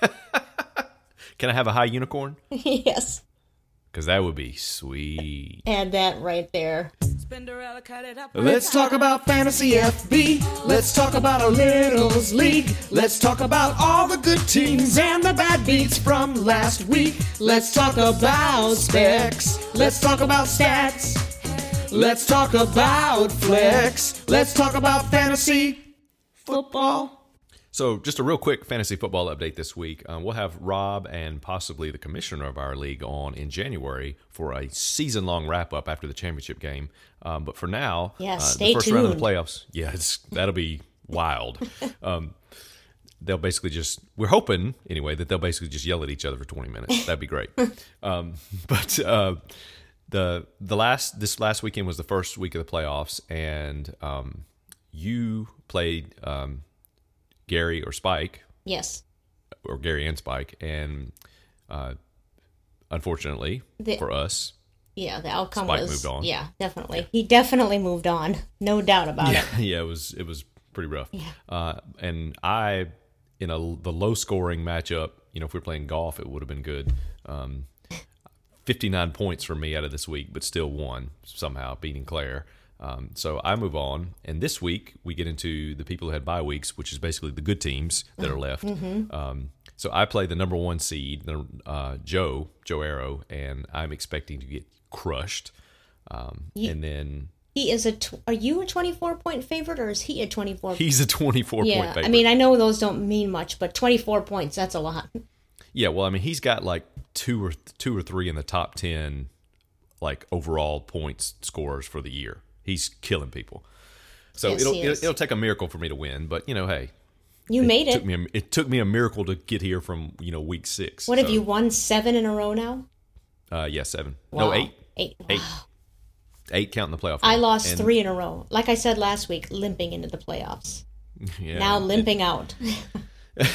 can i have a high unicorn yes. Because that would be sweet Add that right there. Let's talk about fantasy FB. Let's talk about a Littles League. Let's talk about all the good teams and the bad beats from last week. Let's talk about specs. Let's talk about stats. Let's talk about flex. Let's talk about fantasy football. So just a real quick fantasy football update this week. Um, we'll have rob and possibly the commissioner of our league on in january for a season-long wrap-up after the championship game. Um, but for now Yeah, uh, stay the first round of the playoffs yeah it's, that'll be wild. Um, they'll basically just we're hoping anyway that they'll basically just yell at each other for 20 minutes. That'd be great. Um, but uh, the the last this last weekend was the first week of the playoffs and um, you played um, gary or spike Yes. or gary and spike and uh, unfortunately The- for us Yeah, the outcome Spike was moved on. Yeah, definitely. He definitely moved on. No doubt about yeah, it. yeah, it was it was pretty rough. Uh, and I, in a the low scoring matchup, you know, if we are playing golf, it would have been good. Um, Fifty nine points for me out of this week, but still won somehow, beating Claire. Um, so I move on, and this week we get into the people who had bye weeks, which is basically the good teams that are left. Um, so I play the number one seed, uh, Joe Joe Arrow, and I'm expecting to get crushed. Um, and then He is a. Tw- are you a twenty-four point favorite, or is he a twenty-four? he's a twenty four yeah, point favorite. I mean, I know those don't mean much, but twenty-four points—that's a lot. Yeah, well, I mean, he's got like two or two or three in the top ten, like overall points scores for the year. He's killing people. So Yes, it'll, it'll it'll take a miracle for me to win, but you know, hey, You made took it. me a, it took me a miracle to get here from you know week six. What have you won seven in a row now? Uh, yeah, seven. Wow. No, eight. Eight. Eight. Wow. Eight counting the playoff. I lost And- three in a row. Like I said last week, limping into the playoffs. Yeah. Now limping out.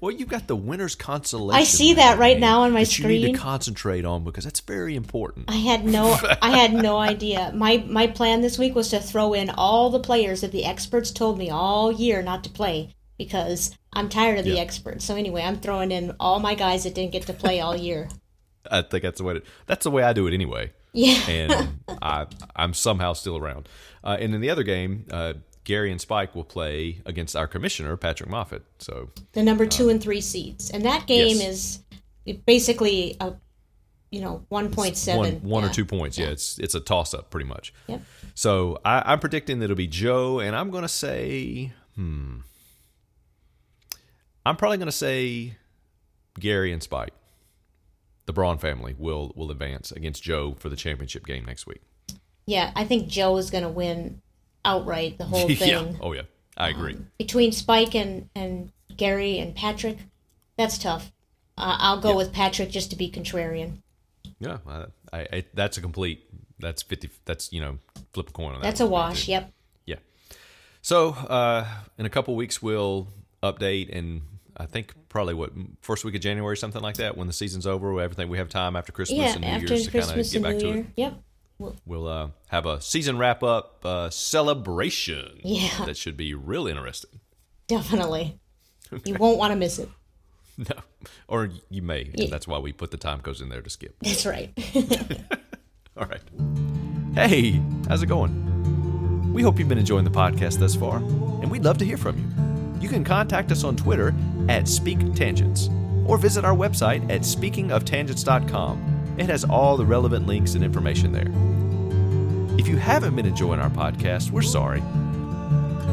Well, you've got the winner's consolation. I see that right now on my that You need screen. to concentrate on because that's very important. I had no I had no idea. My my plan this week was to throw in all the players that the experts told me all year not to play because I'm tired of the experts. So anyway, I'm throwing in all my guys that didn't get to play all year. I think that's the way. To, that's the way I do it anyway. Yeah. and I I'm somehow still around. Uh, and in the other game, uh, Gary and Spike will play against our commissioner Patrick Moffat. So the number 2 and 3 seeds. And that game Yes. is basically a you know, 1.7 one one or two points. Yeah, it's it's a toss up pretty much. Yep. So I, I'm predicting that it'll be Joe, and I'm gonna say, hmm, I'm probably gonna say Gary and Spike. The Braun family will will advance against Joe for the championship game next week. Yeah, I think Joe is going to win outright the whole thing. yeah. Oh yeah. I agree. between Spike and, and Gary and Patrick, that's tough. Uh, I'll go with Patrick just to be contrarian. Yeah, I, I, I that's a complete. That's fifty. That's you know, flip a coin on that. That's a wash. too. Yep. Yeah. So uh, in a couple weeks we'll update, and I think probably what first week of January, something like that, when the season's over, everything we have time after Christmas Yeah, and New after Year's to kind of get back New to Year. it. Yep. We'll uh, have a season wrap up uh, celebration. Yeah. that should be real interesting. Definitely. You won't want to miss it. No, or you may. and Yeah. That's why we put the time codes in there to skip. That's right. All right. Hey, how's it going? We hope you've been enjoying the podcast thus far, and we'd love to hear from you. You can contact us on Twitter at Speak Tangents or visit our website at speakingoftangents.com It has all the relevant links and information there. If you haven't been enjoying our podcast, we're sorry.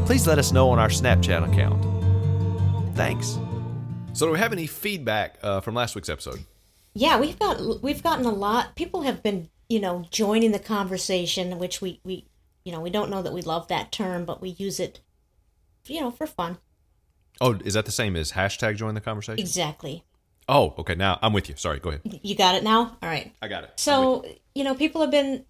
Please let us know on our Snapchat account. Thanks. So, do we have any feedback uh, from last week's episode? Yeah, we've got we've gotten a lot. People have been, you know, joining the conversation, which we we you know we don't know that we love that term, but we use it, you know, for fun. Oh, is that the same as hashtag join the conversation? Exactly. Oh, okay. Now I'm with you. Sorry, go ahead. You got it now. All right. I got it. So, you know, people have been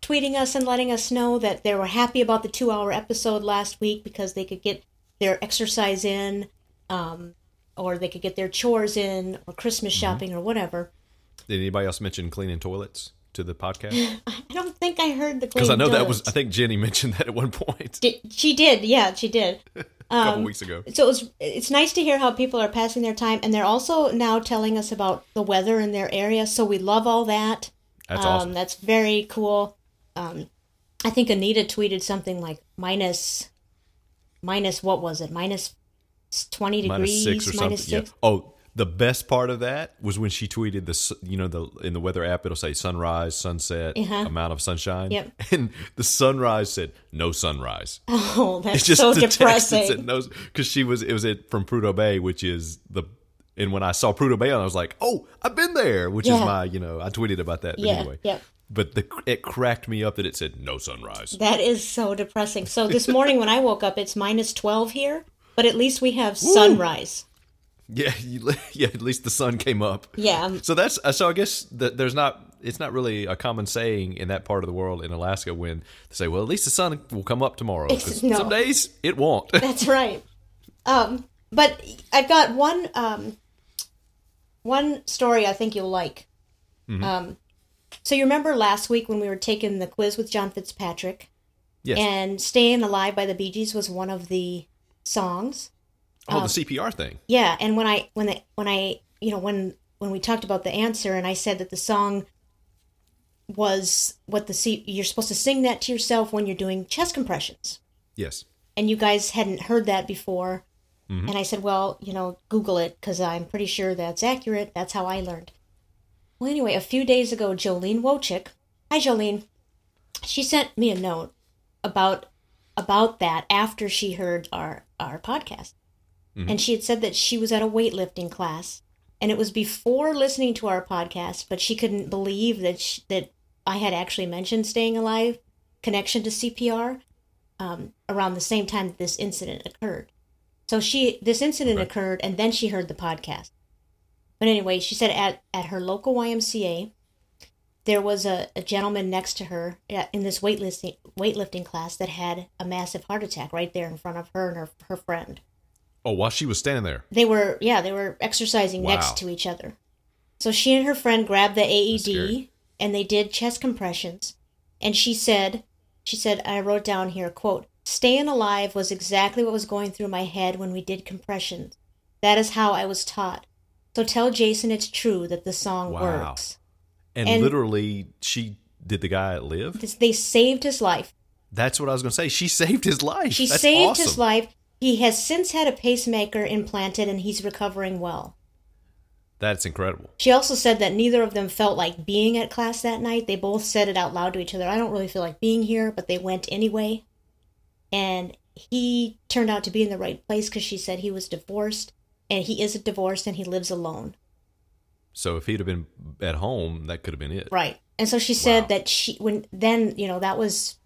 tweeting us and letting us know that they were happy about the two hour episode last week because they could get their exercise in, um, or they could get their chores in, or Christmas Mm-hmm. shopping, or whatever. Did anybody else mention cleaning toilets to the podcast? I don't think I heard the Because I know that was. I think Jenny mentioned that at one point Did, she did, yeah, she did. a Um, couple weeks ago. So it was, it's nice to hear how people are passing their time, and they're also now telling us about the weather in their area. So we love all that. That's um, awesome. That's very cool. Um, I think Anita tweeted something like minus, minus what was it? Minus twenty degrees, six or something. minus Yeah. Oh, the best part of that was when she tweeted the. You know, the in the weather app it'll say sunrise, sunset, Uh-huh. amount of sunshine. Yep. And the sunrise said no sunrise. Oh, that's It's just so depressing. no because she was it was it from Prudhoe Bay, which is the. And when I saw Prudhoe Bay, I was like, "Oh, I've been there," which is my, you know, I tweeted about that. But Yeah, anyway, yep. But the it cracked me up that it said no sunrise. That is so depressing. So this morning when I woke up, it's minus twelve here, but at least we have sunrise. Yeah, you, yeah. At least the sun came up. Yeah, um, So that's uh, so. I guess that there's not. It's not really a common saying in that part of the world in Alaska when they say, "Well, at least the sun will come up tomorrow." No. Some days it won't. That's right. Um, but I've got one um, one story I think you'll like. Mm-hmm. Um, so you remember last week when we were taking the quiz with John Fitzpatrick, yes. and "Staying Alive" by the Bee Gees was one of the songs. Oh, the um, CPR thing. Yeah, and when I when the when I you know when when we talked about the answer, and I said that the song was what the C, you're supposed to sing that to yourself when you're doing chest compressions Yes. and you guys hadn't heard that before. Mm-hmm. And I said, well, you know, Google it because I'm pretty sure that's accurate. That's how I learned. Well, anyway, a few days ago, Jolene Wojcik, hi Jolene, she sent me a note about about that after she heard our our podcast, and she had said that she was at a weightlifting class, and it was before listening to our podcast, but she couldn't believe that sh that I had actually mentioned staying alive connection to CPR um, around the same time that this incident occurred. So she this incident occurred and then she heard the podcast. But anyway, she said at, at her local YMCA, there was a, a gentleman next to her in this weightlifting weightlifting class that had a massive heart attack right there in front of her and her, her friend. Oh, while she was standing there. They were yeah, they were exercising Wow. next to each other. So she and her friend grabbed the. AED and they did chest compressions. And she said, she said, I wrote down here, quote, staying alive was exactly what was going through my head when we did compressions. That is how I was taught. So tell Jason it's true that the song Wow. works. And, And- literally, she did the guy live? They saved his life. That's what I was going to say. She saved his life. She That's saved awesome. his life. He has since had a pacemaker implanted and he's recovering well. That's incredible. She also said that neither of them felt like being at class that night. They both said it out loud to each other. I don't really feel like being here, but they went anyway. And he turned out to be in the right place because she said he was divorced and he is divorced and he lives alone. So if he'd have been at home, that could have been it. Right. And so she said Wow. that she when then, you know, that was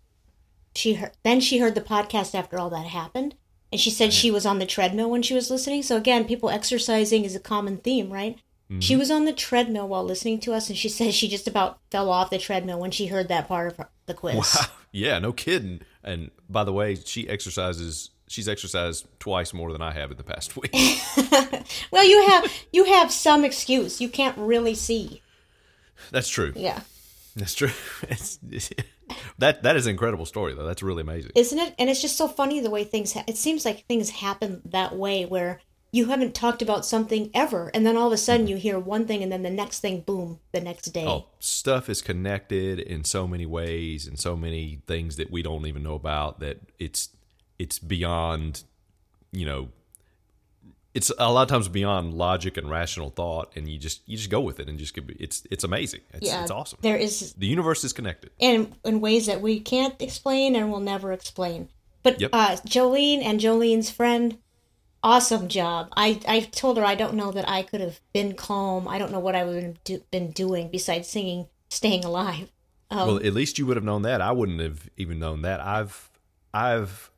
she heard then she heard the podcast after all that happened. And she said she was on the treadmill when she was listening. So again, people exercising is a common theme, right? Mm-hmm. She was on the treadmill while listening to us, and she says she just about fell off the treadmill when she heard that part of the quiz. Wow. Yeah, no kidding. And by the way, she exercises. She's exercised twice more than I have in the past week. Well, you have you have some excuse. You can't really see. That's true. Yeah, That's true. It's, that that is an incredible story though. That's really amazing. isn't it? And it's just so funny the way things. Ha- it seems like things happen that way where you haven't talked about something ever, and then all of a sudden mm-hmm. you hear one thing, and then the next thing, boom, the next day. Oh, stuff is connected in so many ways and so many things that we don't even know about that it's it's beyond, you know, it's a lot of times beyond logic and rational thought, and you just you just go with it and just give- it's it's amazing. It's, Yeah, it's awesome. There is The universe is connected. and in ways that we can't explain and will never explain. But Yep. uh, Jolene and Jolene's friend, awesome job. I I told her I don't know that I could have been calm. I don't know what I would have do, been doing besides singing "Staying Alive." Um, well, at least you would have known that. I wouldn't have even known that. I've I've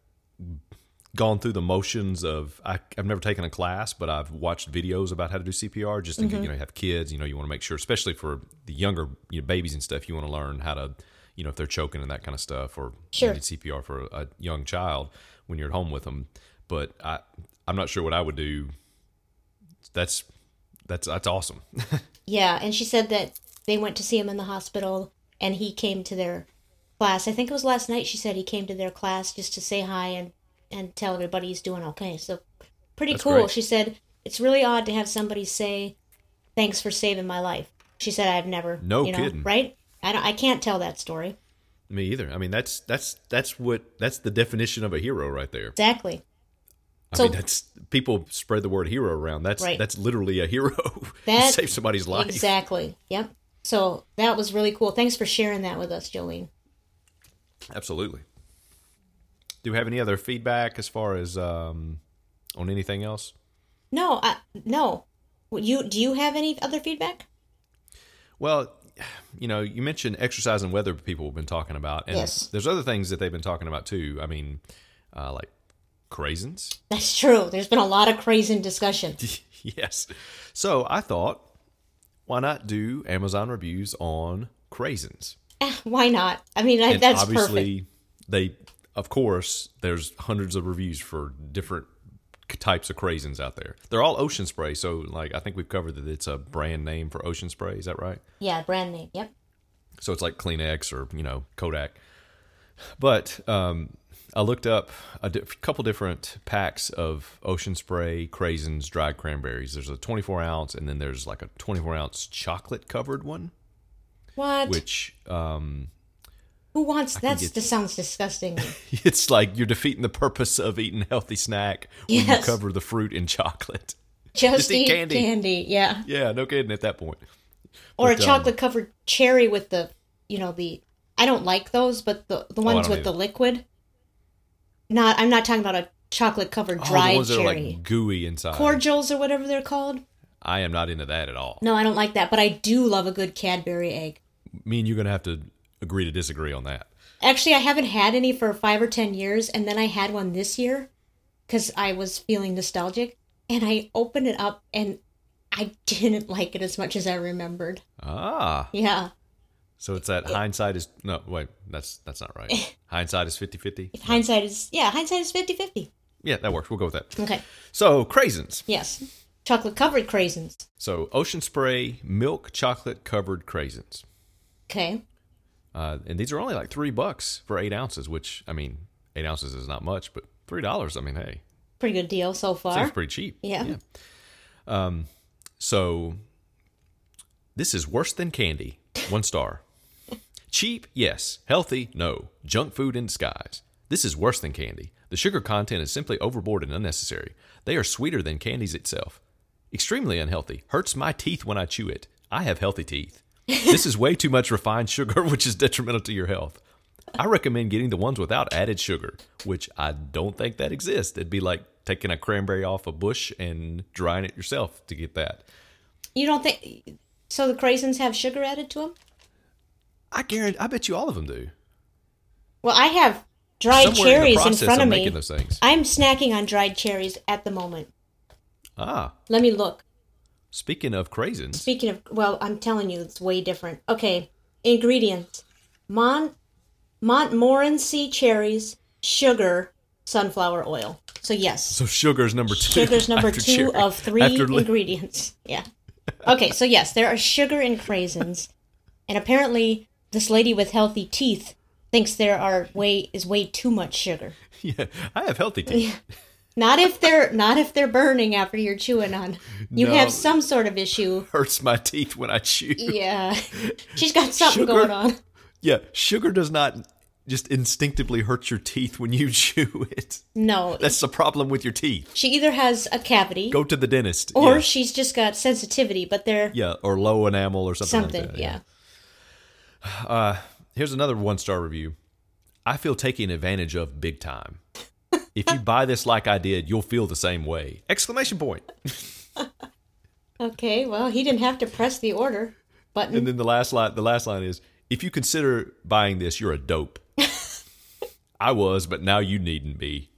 gone through the motions of I, I've never taken a class, but I've watched videos about how to do CPR. Just to get, mm-hmm. you know, you have kids. You know, you want to make sure, especially for the younger you know, babies and stuff, you want to learn how to, you know, if they're choking and that kind of stuff, or Sure. you need CPR for a, a young child when you're at home with them. But I I'm not sure what I would do. That's that's that's awesome. Yeah, and she said that they went to see him in the hospital and he came to their class. I think it was last night she said he came to their class just to say hi and and tell everybody he's doing okay. So pretty That's cool. great. She said it's really odd to have somebody say thanks for saving my life. She said I've never No you know, kidding. right? I don't I can't tell that story. Me either. I mean, that's that's that's what that's the definition of a hero right there. Exactly. I So- mean, that's people spread the word hero around. That's Right. that's literally a hero. That- save somebody's life. Exactly. Yep. So that was really cool. Thanks for sharing that with us, Jolene. Absolutely. Do we have any other feedback as far as um, on anything else? No, I, no. You do you have any other feedback? Well, you know, you mentioned exercise and weather people have been talking about, and Yes. there's other things that they've been talking about too. I mean, uh, like craisins. That's true. There's been a lot of crazy discussion. yes. So I thought, why not do Amazon reviews on craisins? Eh, Why not? I mean, I, that's obviously, perfect. they, of course, there's hundreds of reviews for different types of craisins out there. They're all ocean spray, so like I think we've covered that it's a brand name for ocean spray. Is that right? Yeah, brand name. Yep. So it's like Kleenex or you know Kodak. But um, I looked up a di- couple different packs of ocean spray craisins, dried cranberries. There's a 24 ounce, and then there's like a 24 ounce chocolate covered one, What? which um, Who wants? That's get- that sounds disgusting. it's like you're defeating the purpose of eating a healthy snack when Yes. you cover the fruit in chocolate. Just, eat eat candy. candy. Yeah. Yeah, no kidding at that point. Or a But, um, chocolate covered cherry with the, you know, the. I don't like those, but the the ones Oh, with either. the liquid. Not. I'm not talking about a chocolate covered Oh, dried ones that are cherry. like gooey inside. Cordials or whatever they're called. I am not into that at all. No, I don't like that, but I do love a good Cadbury egg. Me and you're gonna have to agree to disagree on that. Actually, I haven't had any for five or ten years, and then I had one this year because I was feeling nostalgic, and I opened it up and I didn't like it as much as I remembered. Ah, Yeah, so it's that hindsight is no wait, that's that's not right. hindsight is 50-50? hindsight is yeah, hindsight is 50-50. Yeah, that works. We'll go with that. Okay, So craisins. yes, chocolate covered craisins. So ocean spray milk chocolate covered craisins. Okay, Uh, and these are only like three bucks for eight ounces, which I mean, eight ounces is not much, but three dollars. I mean, hey, pretty good deal so far. seems pretty cheap. Yeah. Um, so this is worse than candy. One star. Cheap, yes. Healthy, no. Junk food in disguise. This is worse than candy. The sugar content is simply overboard and unnecessary. They are sweeter than candies itself. Extremely unhealthy. Hurts my teeth when I chew it. I have healthy teeth. This is way too much refined sugar, which is detrimental to your health. I recommend getting the ones without added sugar, which I don't think that exists. It'd be like taking a cranberry off a bush and drying it yourself to get that. You don't think so? The craisins have sugar added to them? I guarantee. I bet you all of them do. Well, I have dried Somewhere in cherries in, process front of of me. making those things. I'm snacking on dried cherries at the moment. Ah, Let me look. Speaking of craisins, Speaking of, well, I'm telling you, it's way different. Okay, ingredients: Mont Montmorency cherries, sugar, sunflower oil. So yes, so sugar's number two. sugar's number two cherry. of three After li- ingredients. Yeah. Okay, so yes, there are sugar in craisins, and apparently this lady with healthy teeth thinks there are way is way too much sugar. yeah, I have healthy teeth. Not if they're not if they're burning after you're chewing on. You No. have some sort of issue. Hurts my teeth when I chew. Yeah, she's got something Sugar? going on. Yeah, sugar does not just instinctively hurt your teeth when you chew it. No, That's the problem with your teeth. she either has a cavity Go to the dentist. or yeah. she's just got sensitivity, but they're yeah, or low enamel or something. something. like that, yeah. Uh, here's another one star review. I feel taken advantage of big time. If you buy this like I did, you'll feel the same way. Exclamation point. Okay, well, he didn't have to press the order button. And then the last line the last line is if you consider buying this, you're a dope. I was, but now you needn't be.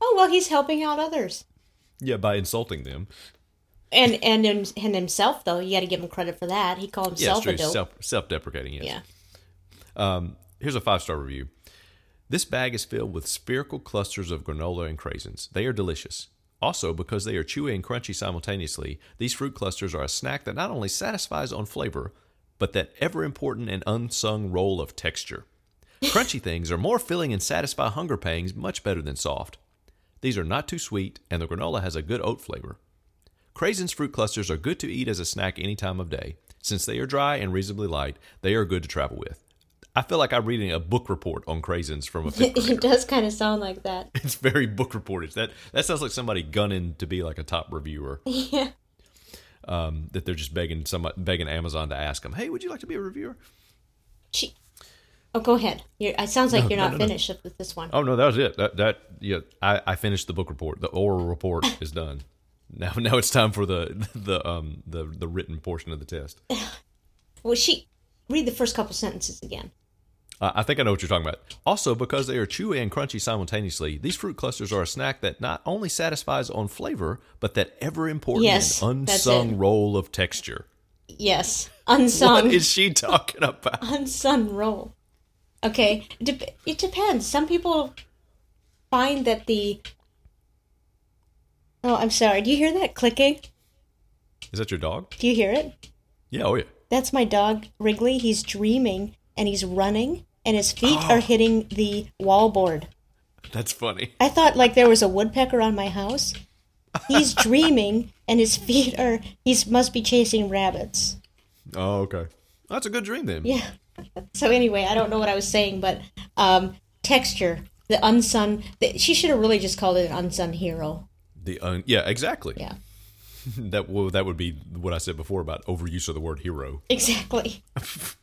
oh well, he's helping out others. Yeah, by insulting them. And and and himself though, you got to give him credit for that. He called Yeah, himself true. a dope. Self self deprecating, yes. yeah. Um, here's a five star review. This bag is filled with spherical clusters of granola and craisins. They are delicious. Also, because they are chewy and crunchy simultaneously, these fruit clusters are a snack that not only satisfies on flavor, but that ever important and unsung role of texture. Crunchy things are more filling and satisfy hunger pangs much better than soft. These are not too sweet, and the granola has a good oat flavor. Craisins fruit clusters are good to eat as a snack any time of day. Since they are dry and reasonably light, they are good to travel with. I feel like I'm reading a book report on craisins from a fifth it does kind of sound like that. It's very book reportage. That that sounds like somebody gunning to be like a top reviewer. Yeah. Um, that they're just begging some begging Amazon to ask them, "Hey, would you like to be a reviewer?" She, oh, go ahead. You're, it sounds like you're no, not no, no. finished with this one. Oh no, that was it. That that yeah, I, I finished the book report. The oral report is done. Now now it's time for the the um the the written portion of the test. Well, she read the first couple sentences again. Uh, I think I know what you're talking about. Also, because they are chewy and crunchy simultaneously, these fruit clusters are a snack that not only satisfies on flavor, but that ever important Yes, and unsung role of texture. Yes, unsung, What is she talking about? unsung role. Okay, Dep- it depends. Some people find that the. Oh, I'm sorry. Do you hear that clicking? Is that your dog? Do you hear it? Yeah, oh yeah. That's my dog Wrigley. He's dreaming and he's running, and his feet Oh. are hitting the wallboard. That's funny. I thought like there was a woodpecker on my house. He's dreaming, and his feet are. He must be chasing rabbits. Oh, okay. That's a good dream then. Yeah. So anyway, I don't know what I was saying, but um, texture, the unsung. The, she should have really just called it an unsung hero. The un- yeah, exactly. Yeah, That well, that would be what I said before about overuse of the word hero. exactly.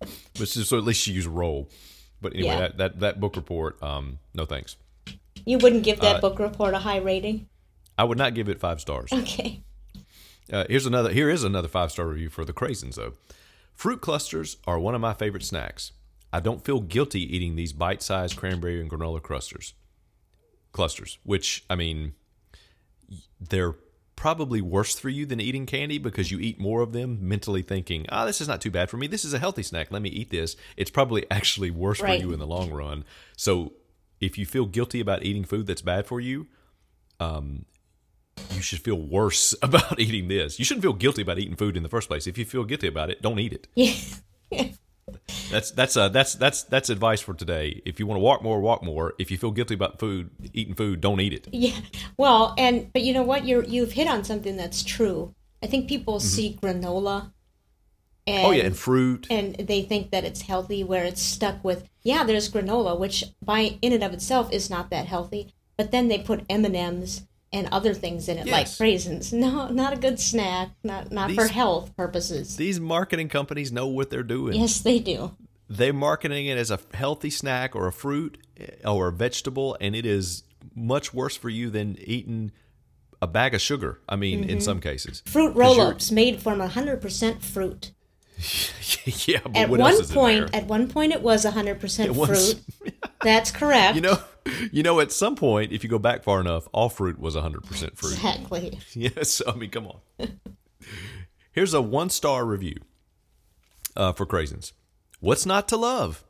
But so, at least she used role. But anyway, Yeah. that, that that book report, um, no thanks. You wouldn't give Uh, that book report a high rating. I would not give it five stars. Okay. Uh, here's another. Here is another five star review for the craisins though. Fruit clusters are one of my favorite snacks. I don't feel guilty eating these bite sized cranberry and granola clusters. Clusters, which I mean, they're probably worse for you than eating candy because you eat more of them mentally thinking, ah, this is not too bad for me. This is a healthy snack. Let me eat this. It's probably actually worse Right. for you in the long run. So if you feel guilty about eating food that's bad for you, um, you should feel worse about eating this. You shouldn't feel guilty about eating food in the first place. If you feel guilty about it, don't eat it. Yeah. That's that's uh that's that's that's advice for today. If you want to walk more, walk more. If you feel guilty about food, eating food, don't eat it. Yeah. Well, and but you know what? You're you've hit on something that's true. I think people see granola and Mm-hmm. Oh yeah, and fruit. and they think that it's healthy where it's stuck with yeah, there's granola which by in and of itself is not that healthy, but then they put M&Ms and other things in it like raisins. No, not a good snack, not not for health purposes. These marketing companies know what they're doing. yes, they do. They're marketing it as a healthy snack or a fruit eh, or a vegetable, and it is much worse for you than eating a bag of sugar. I mean, Mm-hmm. in some cases. fruit roll-ups made from 100% fruit. yeah, but At one point, at one point, it was 100% fruit. That's correct. You know, you know, at some point, if you go back far enough, all fruit was 100% fruit. exactly. Yes, I mean, come on. Here's a one star review uh, for Craisins. What's not to love?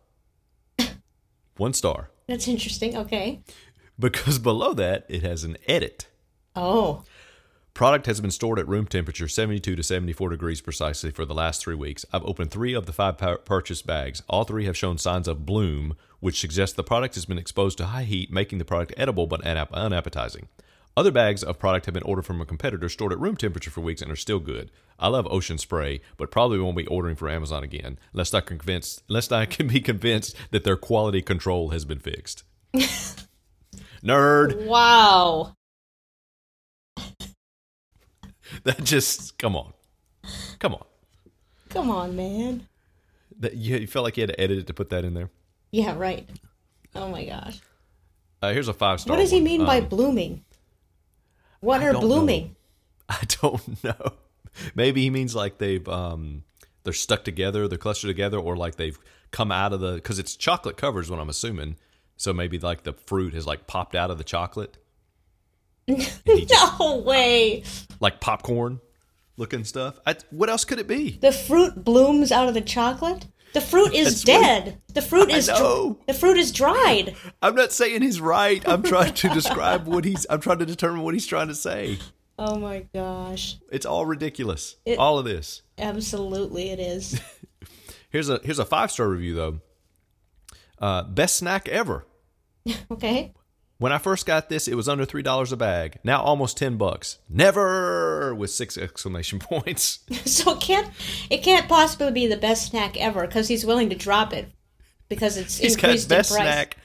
One star. That's interesting. Okay. Because below that, it has an edit. Oh, Product has been stored at room temperature 72 to 74 degrees precisely for the last three weeks. I've opened three of the five purchase bags. All three have shown signs of bloom, which suggests the product has been exposed to high heat, making the product edible but unap- unappetizing. Other bags of product have been ordered from a competitor stored at room temperature for weeks and are still good. I love Ocean Spray, but probably won't be ordering from Amazon again, lest I convinced, lest I can be convinced that their quality control has been fixed. Nerd. Wow. That just come on, come on. Come on, man. That you, you felt like you had to edit it to put that in there. Yeah, right. Oh my gosh. Uh, here's a five star. What does he one. mean by Um, blooming? What I are don't know. blooming? I don't know. Maybe he means like they've um they're stuck together, they're clustered together, or like they've come out of the because it's chocolate covers. What I'm assuming. So maybe like the fruit has like popped out of the chocolate, just- No way. like popcorn looking stuff. I, what else could it be? The fruit blooms out of the chocolate? The fruit is That's what- dead. The fruit is dr- the fruit is dried. I'm not saying he's right. I'm trying to describe what he's. I'm trying to determine what he's trying to say. Oh my gosh. It's all ridiculous. It- all of this. Absolutely it is. Here's a here's a five star review though. Uh, best snack ever. Okay. When I first got this, it was under three dollars a bag. Now almost ten bucks. Never with six exclamation points. So it can't it can't possibly be the best snack ever because he's willing to drop it because it's He's got increased best in price. snack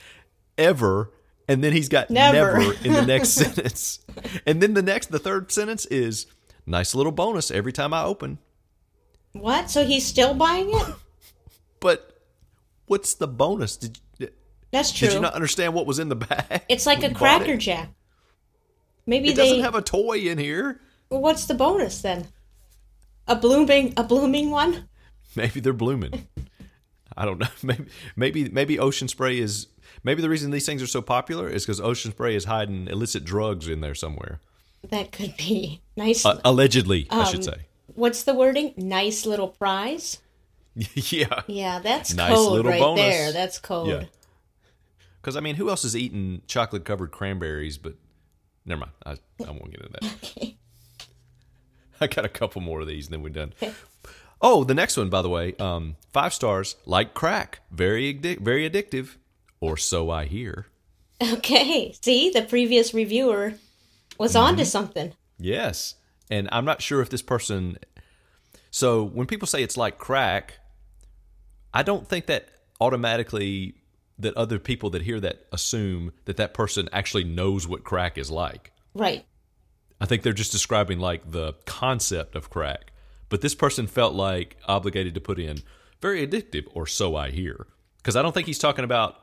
ever, and then he's got Never. never, in the next sentence. And then the next, the third sentence is nice little bonus every time I open. What? So he's still buying it? But what's the bonus? Did you, That's true. did you not understand what was in the bag? it's like a cracker jack. Maybe It they doesn't have a toy in here. Well, what's the bonus then? A blooming a blooming one? Maybe they're blooming. I don't know. Maybe maybe maybe Ocean Spray is maybe the reason these things are so popular is because Ocean Spray is hiding illicit drugs in there somewhere. That could be nice. Uh, allegedly, I Um, should say. what's the wording? Nice little prize. yeah. Yeah, that's Nice code little right bonus. there. That's code. Yeah. Because I mean, who else is eating chocolate covered cranberries? But never mind. I, I won't get into that. I got a couple more of these, and then we're done. Oh, the next one, by the way, um, five stars. Like crack, very addic- very addictive, or so I hear. Okay. See, the previous reviewer was on Mm-hmm. to something. Yes. And I'm not sure if this person. So when people say it's like crack, I don't think that automatically that other people that hear that assume that that person actually knows what crack is like. Right. I think they're just describing like the concept of crack. But this person felt like obligated to put in very addictive, or so I hear. Because I don't think he's talking about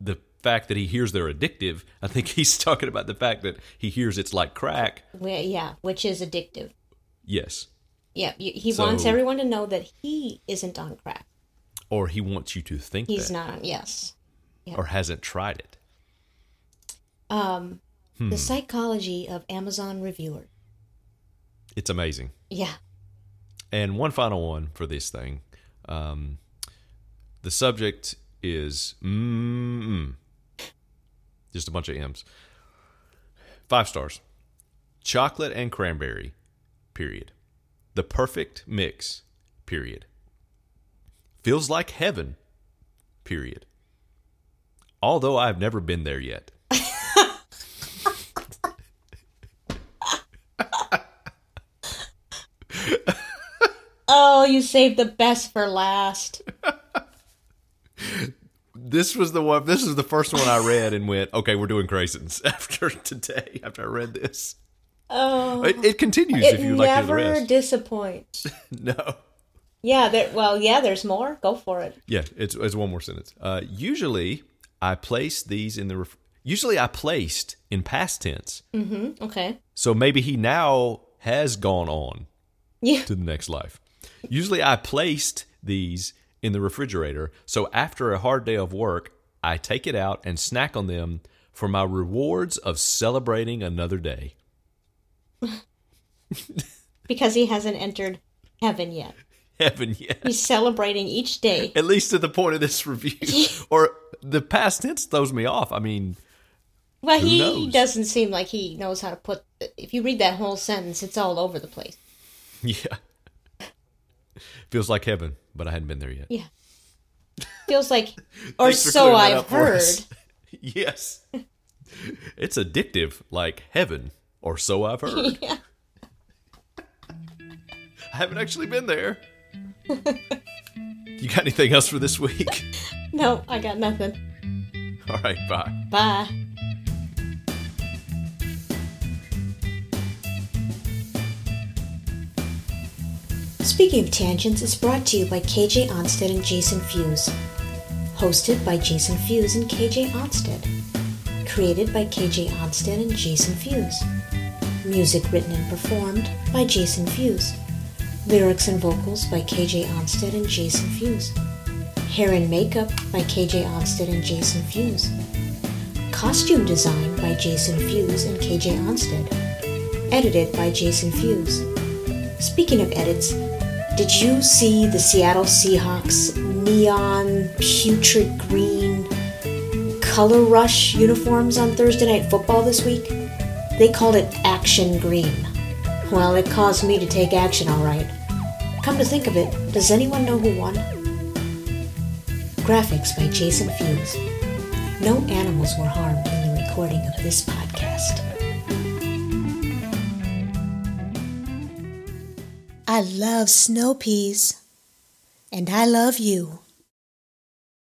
the fact that he hears they're addictive. I think he's talking about the fact that he hears it's like crack. Well, yeah, which is addictive. Yes. Yeah, he So- wants everyone to know that he isn't on crack. Or he wants you to think He's that, not. Yes. or hasn't tried it. Um, Hmm. the psychology of Amazon reviewer. It's amazing. Yeah. And one final one for this thing. Um, the subject is mm, just a bunch of M's. Five stars. Chocolate and cranberry. Period. The perfect mix. Period. Feels like heaven. Period. Although I've never been there yet. Oh, you saved the best for last. This was the one. This is the first one I read and went, okay, we're doing Craisins after today. After I read this, Oh, it, it continues it if you'd like to hear the never disappoints. no, Yeah, there. Well, yeah, there's more. Go for it. yeah, it's it's one more sentence. Uh, usually, I place these in the. Ref- usually, I placed in past tense. Okay. So maybe he now has gone on Yeah. to the next life. Usually, I placed these in the refrigerator. So after a hard day of work, I take it out and snack on them for my rewards of celebrating another day. Because he hasn't entered heaven yet. Heaven, yes. He's celebrating each day. At least to the point of this review. or the past tense throws me off. I mean, Well, he knows? doesn't seem like he knows how to put. If you read that whole sentence, it's all over the place. yeah. Feels like heaven, but I hadn't been there yet. Yeah. Feels like, or so I've heard. yes. It's addictive, like heaven, or so I've heard. Yeah. I haven't actually been there. you got anything else for this week? No, I got nothing. All right, bye. Bye. Speaking of Tangents is brought to you by KJ Onsted and Jason Fuse. Hosted by Jason Fuse and KJ Onsted. Created by KJ Onsted and Jason Fuse. Music written and performed by Jason Fuse. Lyrics and vocals by KJ Onsted and Jason Fuse. Hair and makeup by KJ Onsted and Jason Fuse. Costume design by Jason Fuse and KJ Onsted. Edited by Jason Fuse. Speaking of edits, did you see the Seattle Seahawks neon putrid green color rush uniforms on Thursday Night Football this week? They called it Action Green. Well, it caused me to take action, all right. Come to think of it, does anyone know who won? Graphics by Jason Fuse. No animals were harmed in the recording of this podcast. I love snow peas. And I love you.